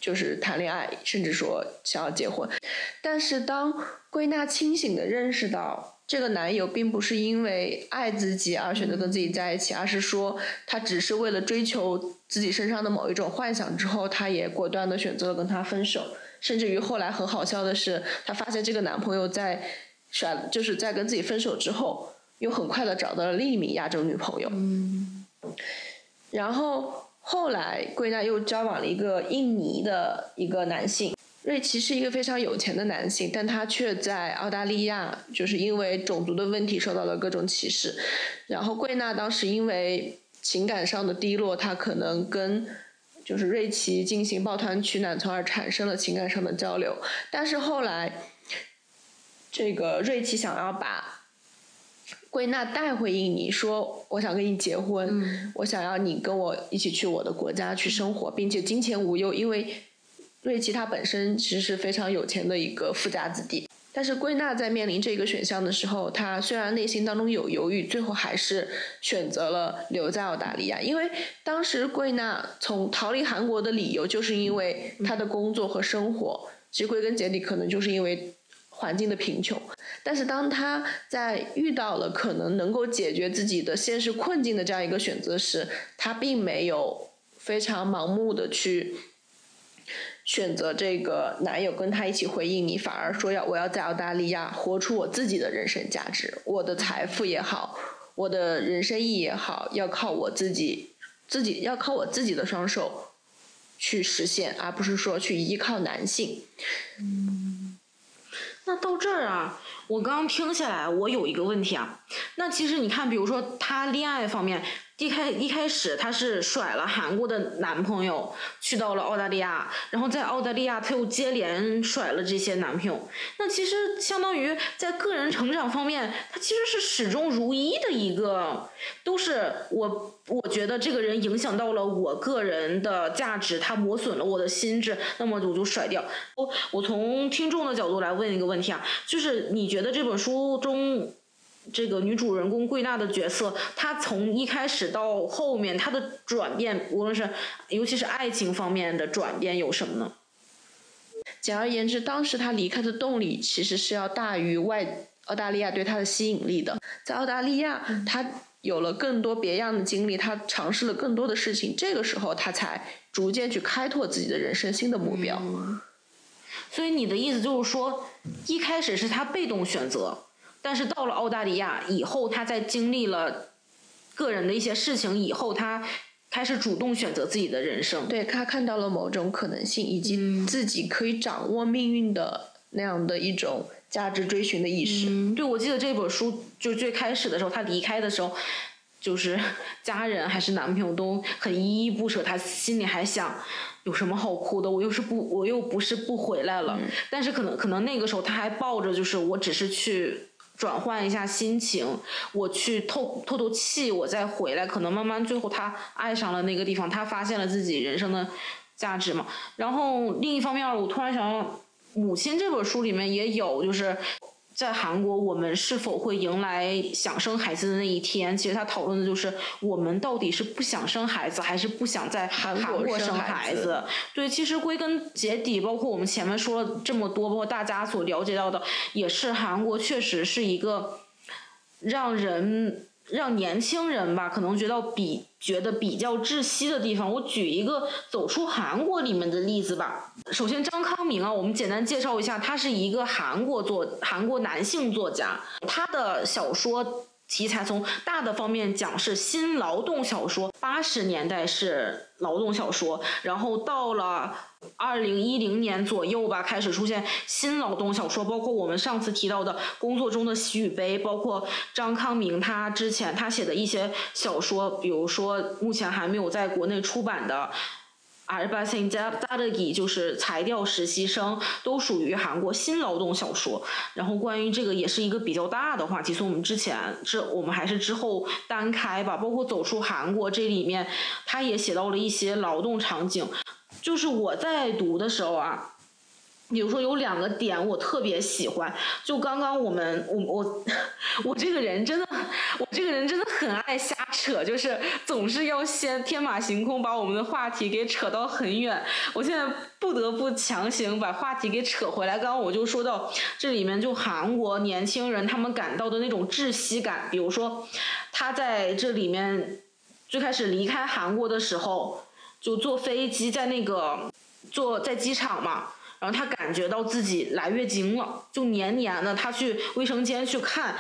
就是谈恋爱，甚至说想要结婚。但是当桂娜清醒的认识到。这个男友并不是因为爱自己而选择跟自己在一起，而是说他只是为了追求自己身上的某一种幻想。之后，他也果断的选择了跟他分手。甚至于后来很好笑的是，她发现这个男朋友在甩，就是在跟自己分手之后，又很快的找到了另一名亚洲女朋友。嗯，然后后来桂娜又交往了一个印尼的一个男性。瑞奇是一个非常有钱的男性，但他却在澳大利亚，就是因为种族的问题受到了各种歧视。然后桂娜当时因为情感上的低落，她可能跟就是瑞奇进行抱团取暖，从而产生了情感上的交流。但是后来，这个瑞奇想要把桂娜带回印尼，说我想跟你结婚，我想要你跟我一起去我的国家去生活，并且金钱无忧，因为。瑞奇他本身其实是非常有钱的一个富家子弟，但是归纳在面临这个选项的时候，他虽然内心当中有犹豫，最后还是选择了留在澳大利亚。因为当时归纳从逃离韩国的理由，就是因为他的工作和生活，其实归根结底可能就是因为环境的贫穷。但是当她在遇到了可能能够解决自己的现实困境的这样一个选择时，她并没有非常盲目的去。选择这个男友跟他一起回应你，反而说要我要在澳大利亚活出我自己的人生价值，我的财富也好，我的人生意义也好，要靠我自己，自己要靠我自己的双手去实现，而不是说去依靠男性。那到这儿啊，我刚刚听下来，我有一个问题啊，那其实你看，比如说他恋爱方面。一开一开始，她是甩了韩国的男朋友，去到了澳大利亚，然后在澳大利亚，她又接连甩了这些男朋友。那其实相当于在个人成长方面，她其实是始终如一的一个，都是我我觉得这个人影响到了我个人的价值，他磨损了我的心智，那么我就甩掉。我我从听众的角度来问一个问题啊，就是你觉得这本书中？这个女主人公桂娜的角色，她从一开始到后面，她的转变，无论是尤其是爱情方面的转变，有什么呢？简而言之，当时她离开的动力其实是要大于外澳大利亚对她的吸引力的。在澳大利亚，她有了更多别样的经历，她尝试了更多的事情，这个时候她才逐渐去开拓自己的人生新的目标。所以你的意思就是说，一开始是她被动选择。但是到了澳大利亚以后，他在经历了个人的一些事情以后，他开始主动选择自己的人生。对他看到了某种可能性，以及自己可以掌握命运的那样的一种价值追寻的意识。嗯，对，我记得这本书就最开始的时候，他离开的时候，就是家人还是男朋友都很依依不舍，他心里还想有什么好哭的？我又是不，我又不是不回来了。但是可能可能那个时候他还抱着就是我只是去。转换一下心情，我去透透透气，我再回来，可能慢慢最后他爱上了那个地方，他发现了自己人生的价值嘛。然后另一方面，我突然想到，母亲这本书里面也有，就是。在韩国，我们是否会迎来想生孩子的那一天？其实他讨论的就是我们到底是不想生孩子，还是不想在韩国生孩子？对，其实归根结底，包括我们前面说了这么多，包括大家所了解到的，也是韩国确实是一个让人。让年轻人吧，可能觉得比觉得比较窒息的地方。我举一个走出韩国里面的例子吧。首先，张康明啊，我们简单介绍一下，他是一个韩国作韩国男性作家，他的小说。题材从大的方面讲是新劳动小说，八十年代是劳动小说，然后到了二零一零年左右吧，开始出现新劳动小说，包括我们上次提到的工作中的喜与悲，包括张康明他之前他写的一些小说，比如说目前还没有在国内出版的。阿尔巴辛加扎的伊就是裁掉实习生，都属于韩国新劳动小说。然后关于这个也是一个比较大的话题，所以我们之前这我们还是之后单开吧。包括走出韩国这里面，他也写到了一些劳动场景。就是我在读的时候啊。比如说有两个点我特别喜欢，就刚刚我们我我我这个人真的，我这个人真的很爱瞎扯，就是总是要先天马行空把我们的话题给扯到很远。我现在不得不强行把话题给扯回来。刚刚我就说到这里面，就韩国年轻人他们感到的那种窒息感，比如说他在这里面最开始离开韩国的时候，就坐飞机在那个坐在机场嘛。然后他感觉到自己来月经了，就黏黏的。他去卫生间去看，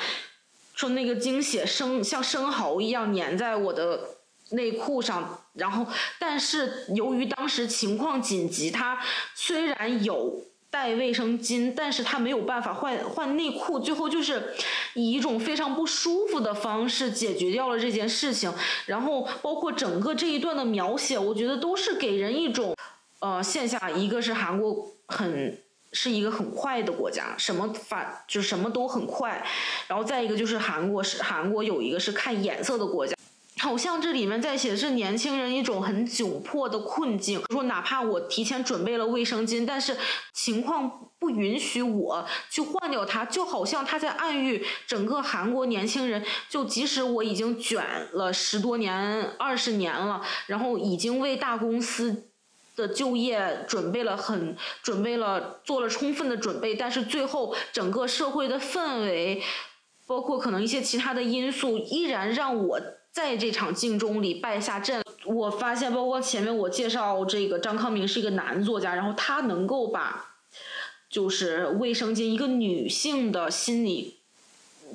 说那个精血生像生蚝一样粘在我的内裤上，然后但是由于当时情况紧急，他虽然有。带卫生巾，但是他没有办法换换内裤，最后就是以一种非常不舒服的方式解决掉了这件事情。然后包括整个这一段的描写，我觉得都是给人一种，呃，现象，一个是韩国很是一个很快的国家，什么反就什么都很快，然后再一个就是韩国是韩国有一个是看颜色的国家。好像这里面在写的是年轻人一种很窘迫的困境，说哪怕我提前准备了卫生巾，但是情况不允许我去换掉它，就好像他在暗喻整个韩国年轻人，就即使我已经卷了十多年、二十年了，然后已经为大公司的就业准备了很准备了做了充分的准备，但是最后整个社会的氛围，包括可能一些其他的因素，依然让我。在这场竞争里败下阵，我发现，包括前面我介绍这个张康明是一个男作家，然后他能够把，就是卫生巾一个女性的心理，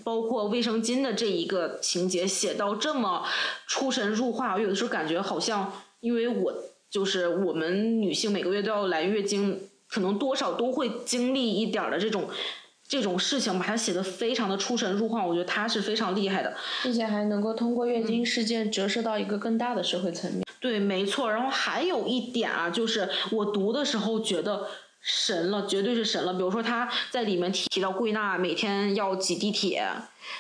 包括卫生巾的这一个情节写到这么出神入化，我有的时候感觉好像，因为我就是我们女性每个月都要来月经，可能多少都会经历一点的这种。这种事情把它写的非常的出神入化，我觉得他是非常厉害的，并且还能够通过月经事件折射到一个更大的社会层面。对，没错。然后还有一点啊，就是我读的时候觉得神了，绝对是神了。比如说他在里面提到桂娜每天要挤地铁，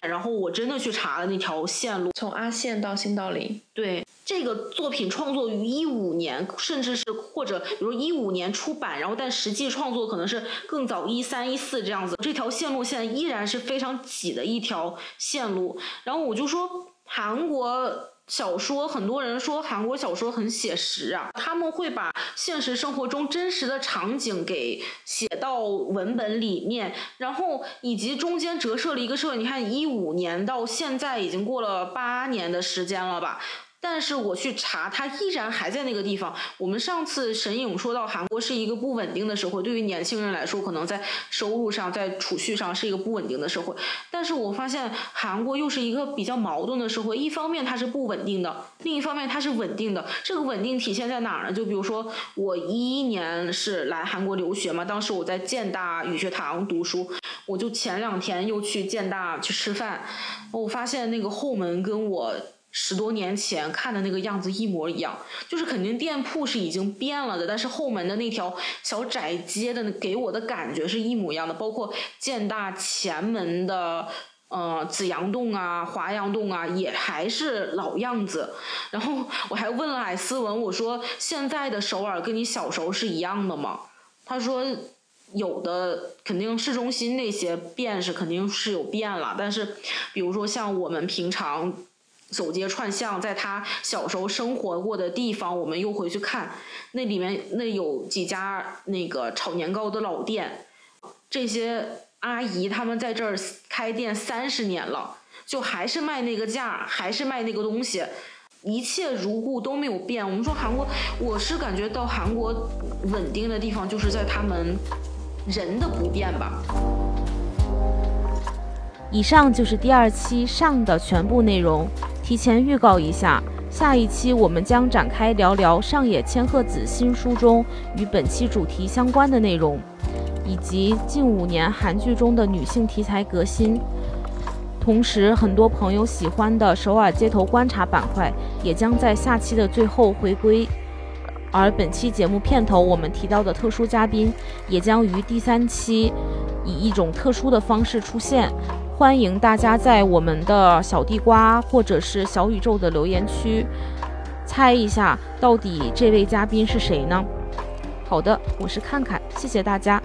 然后我真的去查了那条线路，从阿县到新道林。对。这个作品创作于一五年，甚至是或者比如一五年出版，然后但实际创作可能是更早一三一四这样子。这条线路现在依然是非常挤的一条线路。然后我就说，韩国小说很多人说韩国小说很写实啊，他们会把现实生活中真实的场景给写到文本里面，然后以及中间折射了一个社会。你看一五年到现在已经过了八年的时间了吧？但是我去查，他依然还在那个地方。我们上次沈影说到，韩国是一个不稳定的社会，对于年轻人来说，可能在收入上、在储蓄上是一个不稳定的社会。但是我发现韩国又是一个比较矛盾的社会，一方面它是不稳定的，另一方面它是稳定的。这个稳定体现在哪儿呢？就比如说我一一年是来韩国留学嘛，当时我在建大语学堂读书，我就前两天又去建大去吃饭，我发现那个后门跟我。十多年前看的那个样子一模一样，就是肯定店铺是已经变了的，但是后门的那条小窄街的给我的感觉是一模一样的，包括建大前门的呃紫阳洞啊、华阳洞啊，也还是老样子。然后我还问了艾斯文，我说现在的首尔跟你小时候是一样的吗？他说有的肯定市中心那些变是肯定是有变了，但是比如说像我们平常。走街串巷，在他小时候生活过的地方，我们又回去看，那里面那有几家那个炒年糕的老店，这些阿姨他们在这儿开店三十年了，就还是卖那个价，还是卖那个东西，一切如故都没有变。我们说韩国，我是感觉到韩国稳定的地方就是在他们人的不变吧。以上就是第二期上的全部内容。提前预告一下，下一期我们将展开聊聊上野千鹤子新书中与本期主题相关的内容，以及近五年韩剧中的女性题材革新。同时，很多朋友喜欢的首尔街头观察板块也将在下期的最后回归。而本期节目片头我们提到的特殊嘉宾，也将于第三期以一种特殊的方式出现。欢迎大家在我们的小地瓜或者是小宇宙的留言区猜一下，到底这位嘉宾是谁呢？好的，我是看看，谢谢大家。